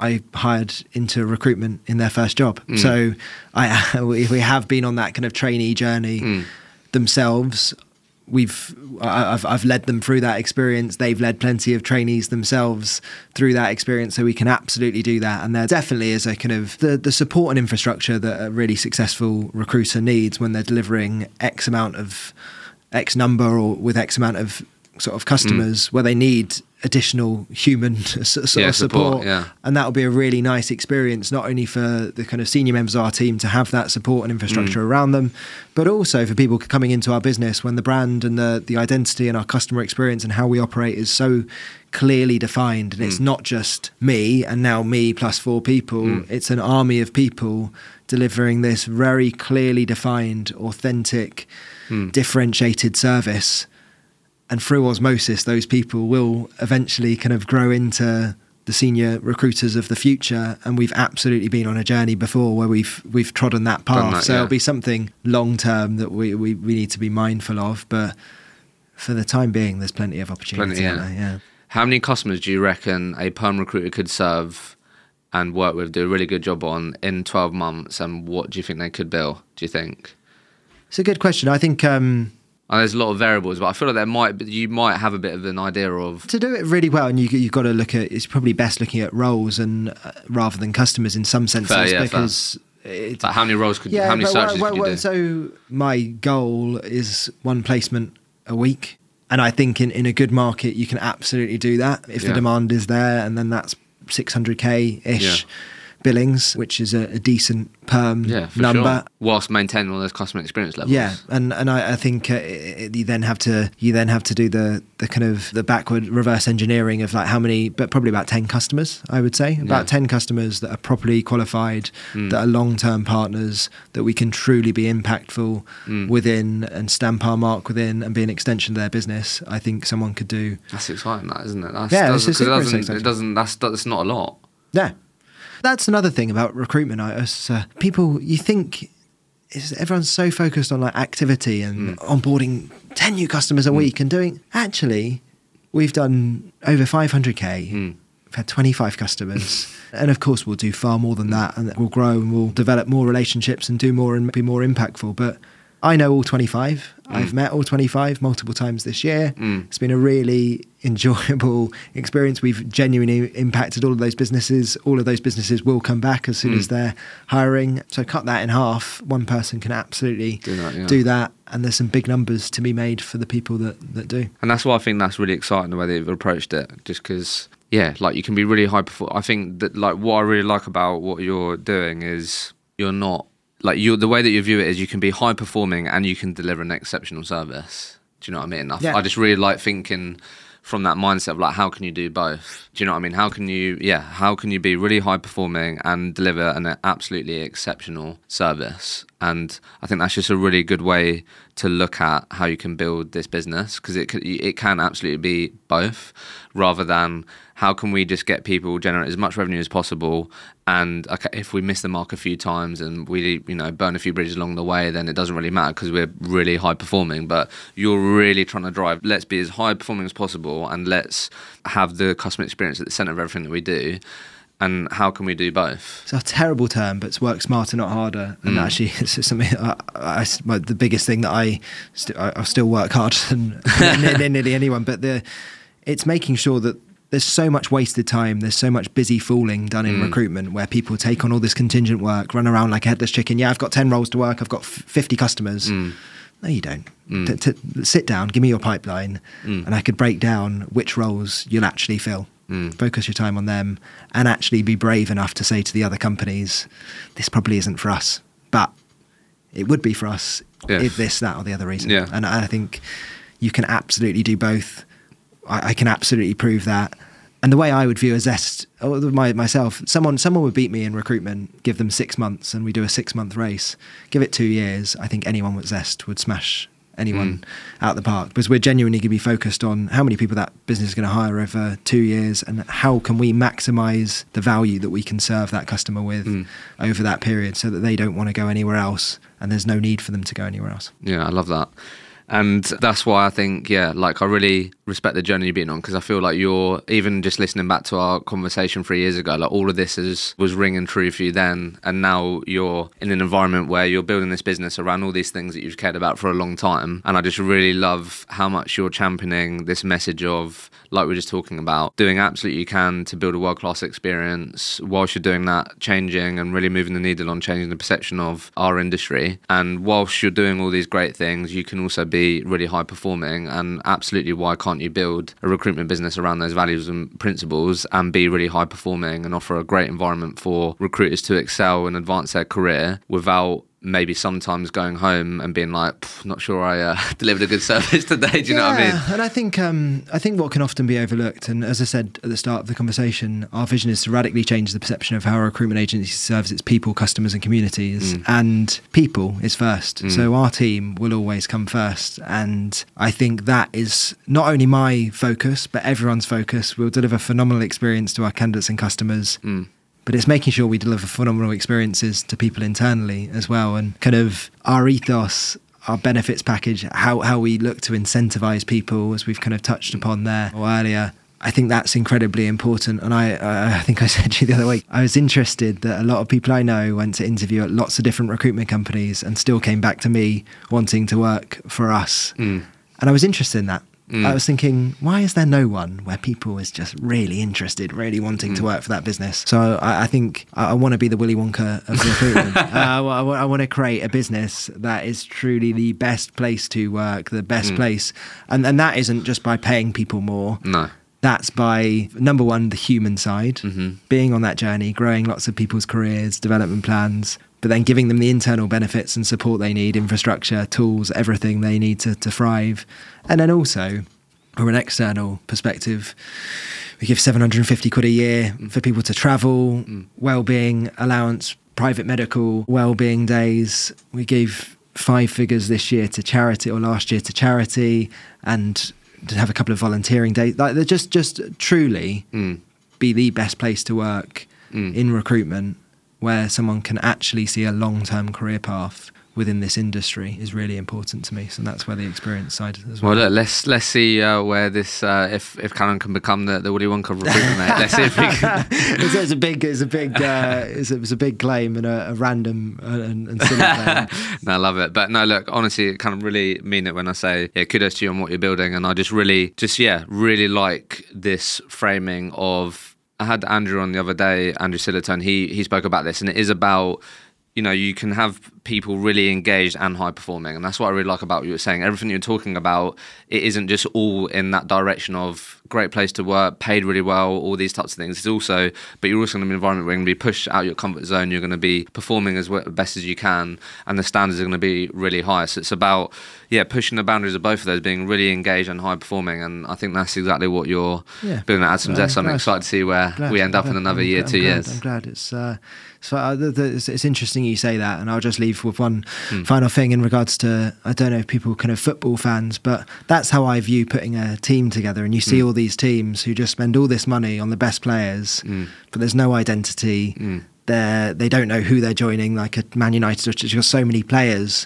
Speaker 2: I hired into recruitment in their first job.
Speaker 1: Mm.
Speaker 2: So I we, we have been on that kind of trainee journey
Speaker 1: Mm.
Speaker 2: themselves. We've I've I've led them through that experience. They've led plenty of trainees themselves through that experience. So we can absolutely do that. And there definitely is a kind of the the support and infrastructure that a really successful recruiter needs when they're delivering X amount of X number or with X amount of sort of customers where they need additional human sort
Speaker 1: Yeah,
Speaker 2: of
Speaker 1: support,
Speaker 2: support.
Speaker 1: yeah.
Speaker 2: and that will be a really nice experience not only for the kind of senior members of our team to have that support and infrastructure mm. around them but also for people coming into our business when the brand and the the identity and our customer experience and how we operate is so clearly defined. And it's mm. not just me and now me plus four people. Mm. It's an army of people delivering this very clearly defined authentic differentiated service and through osmosis, those people will eventually kind of grow into the senior recruiters of the future. And we've absolutely been on a journey before where we've we've trodden that path.
Speaker 1: that,
Speaker 2: so
Speaker 1: yeah.
Speaker 2: it'll be something long term that we, we, we need to be mindful of. But for the time being, there's plenty of opportunity.
Speaker 1: Plenty, yeah.
Speaker 2: yeah.
Speaker 1: How many customers do you reckon a perm recruiter could serve and work with, do a really good job on in 12 months? And what do you think they could bill, do you think?
Speaker 2: It's a good question. I think um,
Speaker 1: there's a lot of variables, but I feel like there might be, you might have a bit of an idea of
Speaker 2: to do it really well, and you, you've got to look at. It's probably best looking at roles and uh, rather than customers in some senses
Speaker 1: Fair, yeah, fair.
Speaker 2: because. It's,
Speaker 1: like how many roles could, how many searches
Speaker 2: well,
Speaker 1: could you
Speaker 2: well,
Speaker 1: do?
Speaker 2: So my goal is one placement a week, and I think in, in a good market you can absolutely do that if
Speaker 1: Yeah.
Speaker 2: the demand is there, and then that's 600k ish
Speaker 1: Yeah.
Speaker 2: Billings, which is a, a decent perm
Speaker 1: yeah,
Speaker 2: number.
Speaker 1: sure. Whilst maintaining all those customer experience levels.
Speaker 2: Yeah, and and I, I think uh, it, you then have to you then have to do the the kind of the backward reverse engineering of like how many, but probably about ten customers. I would say about
Speaker 1: Yeah.
Speaker 2: ten customers that are properly qualified,
Speaker 1: Mm.
Speaker 2: that are long term partners, that we can truly be impactful
Speaker 1: Mm.
Speaker 2: within and stamp our mark within and be an extension of their business. I think someone could do.
Speaker 1: That's exciting, that isn't it? That's,
Speaker 2: Yeah,
Speaker 1: 'cause it doesn't,
Speaker 2: exciting.
Speaker 1: it doesn't, that's, that's not a lot.
Speaker 2: Yeah, that's another thing about recruitment. I us uh, people you think. Is everyone's so focused on like activity and onboarding 10 new customers a week and doing actually we've done over 500k
Speaker 1: Mm.
Speaker 2: we've had 25 customers and of course we'll do far more than that and we'll grow and we'll develop more relationships and do more and be more impactful but i know all 25 i've met all 25 multiple times this year
Speaker 1: Mm.
Speaker 2: it's been a really enjoyable experience we've genuinely impacted all of those businesses all of those businesses will come back as soon
Speaker 1: Mm.
Speaker 2: as they're hiring so cut that in half one person can absolutely
Speaker 1: Do that, yeah.
Speaker 2: do that and there's some big numbers to be made for the people that that do
Speaker 1: And that's why I think that's really exciting the way they've approached it. Just because, yeah, like you can be really high perform. I think that like what I really like about what you're doing is you're not like you. The way that you view it is you can be high performing and you can deliver an exceptional service. Do you know what I mean? I,
Speaker 2: Yeah.
Speaker 1: I just really like thinking from that mindset of like how can you do both? Do you know what I mean? How can you yeah? How can you be really high performing and deliver an absolutely exceptional service? And I think that's just a really good way to look at how you can build this business because it c- it can absolutely be both, rather than how can we just get people generate as much revenue as possible and okay if we miss the mark a few times and we you know burn a few bridges along the way then it doesn't really matter because we're really high performing but you're really trying to drive let's be as high performing as possible and let's have the customer experience at the center of everything that we do and how can we do both?
Speaker 2: It's a terrible term, but it's work smarter, not harder. And
Speaker 1: Mm.
Speaker 2: actually, it's something. I, I, I- the biggest thing that I, st- I, still work harder than nearly, nearly anyone. But the, it's making sure that there's so much wasted time. There's so much busy fooling done in
Speaker 1: Mm.
Speaker 2: recruitment where people take on all this contingent work, run around like a headless chicken. Yeah, I've got ten roles to work. I've got f- fifty customers.
Speaker 1: Mm.
Speaker 2: No, you don't.
Speaker 1: Mm.
Speaker 2: T- t- sit down, give me your pipeline,
Speaker 1: Mm.
Speaker 2: and I could break down which roles you'll actually fill.
Speaker 1: Mm.
Speaker 2: Focus your time on them and actually be brave enough to say to the other companies, this probably isn't for us, but it would be for us
Speaker 1: Yeah.
Speaker 2: if this, that, or the other reason.
Speaker 1: Yeah.
Speaker 2: And I think you can absolutely do both. I, I can absolutely prove that. And the way I would view a zest, or my, myself, someone someone would beat me in recruitment. Give them six months, and we do a six month race. Give it two years. I think anyone with zest would smash anyone out the park because we're genuinely going to be focused on how many people that business is going to hire over two years and how can we maximize the value that we can serve that customer with
Speaker 1: Mm.
Speaker 2: over that period so that they don't want to go anywhere else and there's no need for them to go anywhere else.
Speaker 1: Yeah, I love that. And that's why I think, yeah, like I really respect the journey you've been on because I feel like you're even just listening back to our conversation three years ago, like all of this is was ringing true for you then, and now you're in an environment where you're building this business around all these things that you've cared about for a long time. And I just really love how much you're championing this message of, like we are just talking about, doing absolutely you can to build a world class experience whilst you're doing that, changing and really moving the needle on changing the perception of our industry. And whilst you're doing all these great things, you can also be really high performing. And absolutely, why can't you build a recruitment business around those values and principles and be really high performing and offer a great environment for recruiters to excel and advance their career without maybe sometimes going home and being like, not sure I uh, delivered a good service today. Do you know what I mean?
Speaker 2: And I think um, I think what can often be overlooked, and as I said at the start of the conversation, our vision is to radically change the perception of how a recruitment agency serves its people, customers, and communities.
Speaker 1: Mm.
Speaker 2: And people is first.
Speaker 1: Mm.
Speaker 2: So our team will always come first. And I think that is not only my focus, but everyone's focus. We'll deliver phenomenal experience to our candidates and customers
Speaker 1: Mm.
Speaker 2: But it's making sure we deliver phenomenal experiences to people internally as well and kind of our ethos our benefits package how, how we look to incentivize people as we've kind of touched upon there earlier I think that's incredibly important. And I, uh, I think I said to you the other week, I was interested that a lot of people I know went to interview at lots of different recruitment companies and still came back to me wanting to work for us.
Speaker 1: Mm.
Speaker 2: And I was interested in that.
Speaker 1: Mm.
Speaker 2: I was thinking, why is there no one where people is just really interested, really wanting to
Speaker 1: Mm.
Speaker 2: work for that business? So I, I think I, I want to be the Willy Wonka of recruitment. uh, I, I want to create a business that is truly the best place to work, the best
Speaker 1: Mm.
Speaker 2: place, and and that isn't just by paying people more.
Speaker 1: No.
Speaker 2: That's by number one, the human side,
Speaker 1: Mhm.
Speaker 2: being on that journey, growing lots of people's careers, development plans, but then giving them the internal benefits and support they need, infrastructure, tools, everything they need to, to thrive. And then also, from an external perspective, we give 750 quid a year for people to travel, well-being allowance, private medical, well-being days. We gave five figures this year to charity or last year to charity and to have a couple of volunteering days. Like they're just just truly
Speaker 1: Mm.
Speaker 2: be the best place to work
Speaker 1: Mm.
Speaker 2: in recruitment where someone can actually see a long-term career path within this industry is really important to me. So that's where the experience side is as well.
Speaker 1: Well, look, let's let's see uh, where this uh, if if Calum can become the, the Willy Wonka recruitment. mate. Let's see if we can.
Speaker 2: it's, it's a big, it's a big, uh, it's, a, it's a big claim and a, a random uh, and, and silly claim.
Speaker 1: no, I love it. But no, look, honestly, I kind of really mean it when I say, yeah, kudos to you on what you're building. And I just really, just, yeah, really like this framing of. I had Andrew on the other day, Andrew Sillerton. He, he spoke about this, and it is about, you know, you can have people really engaged and high performing. And that's what I really like about what you were saying. Everything you're talking about, it isn't just all in that direction of great place to work, paid really well, all these types of things. It's also, but you're also in an environment where you're going to be pushed out of your comfort zone. You're going to be performing as well, best as you can, and the standards are going to be really high. So it's about, yeah, pushing the boundaries of both of those, being really engaged and high performing. And I think that's exactly what you're
Speaker 2: Yeah.
Speaker 1: building at Add
Speaker 2: Some
Speaker 1: Zest. I'm excited to see where
Speaker 2: Glad.
Speaker 1: we end up in another
Speaker 2: I'm
Speaker 1: year,
Speaker 2: glad-
Speaker 1: two
Speaker 2: I'm glad-
Speaker 1: years.
Speaker 2: I'm glad it's. Uh, so uh, the, the, it's, it's interesting you say that, and I'll just leave with one
Speaker 1: Hmm.
Speaker 2: final thing in regards to I don't know if people kind of football fans, but that's how I view putting a team together. And you see
Speaker 1: Mm.
Speaker 2: all these teams who just spend all this money on the best players,
Speaker 1: Mm.
Speaker 2: but there's no identity.
Speaker 1: Mm.
Speaker 2: They're, they don't know who they're joining, like at Man United, which has got so many players.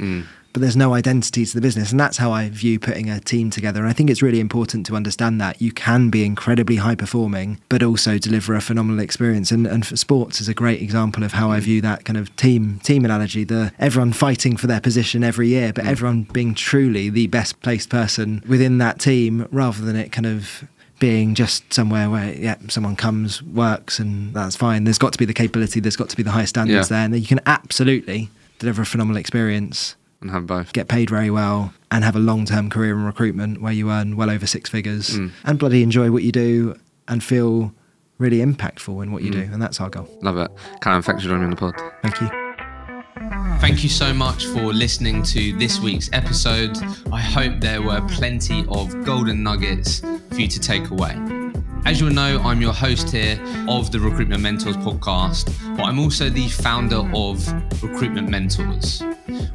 Speaker 1: Mm.
Speaker 2: but there's no identity to the business. And that's how I view putting a team together. And I think it's really important to understand that you can be incredibly high performing, but also deliver a phenomenal experience. And, and for sports is a great example of how I view that kind of team team analogy. The everyone fighting for their position every year, but everyone being truly the best placed person within that team rather than it kind of being just somewhere where yeah someone comes works and that's fine there's got to be the capability there's got to be the high standards
Speaker 3: Yeah.
Speaker 2: there and you can absolutely deliver a phenomenal experience
Speaker 3: and have both.
Speaker 2: get paid very well and have a long-term career in recruitment where you earn well over six figures
Speaker 3: Mm.
Speaker 2: and bloody enjoy what you do and feel really impactful in what you
Speaker 3: Mm.
Speaker 2: do and that's our goal
Speaker 3: Love it. Calum, thanks for joining me on the pod.
Speaker 2: thank you
Speaker 1: Thank you so much for listening to this week's episode. I hope there were plenty of golden nuggets for you to take away. As you'll know, I'm your host here of the Recruitment Mentors podcast, but I'm also the founder of Recruitment Mentors.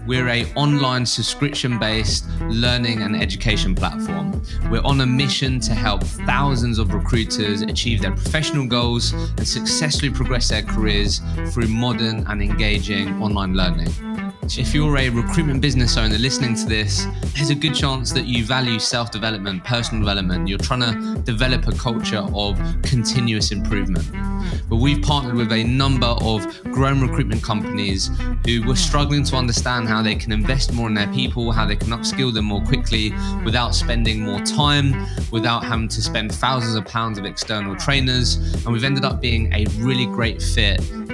Speaker 1: We're a online subscription-based learning and education platform. We're on a mission to help thousands of recruiters achieve their professional goals and successfully progress their careers through modern and engaging online learning. If you're a recruitment business owner listening to this, there's a good chance that you value self development, personal development. You're trying to develop a culture of continuous improvement. But we've partnered with a number of grown recruitment companies who were struggling to understand how they can invest more in their people, how they can upskill them more quickly without spending more time, without having to spend thousands of pounds of external trainers. And we've ended up being a really great fit,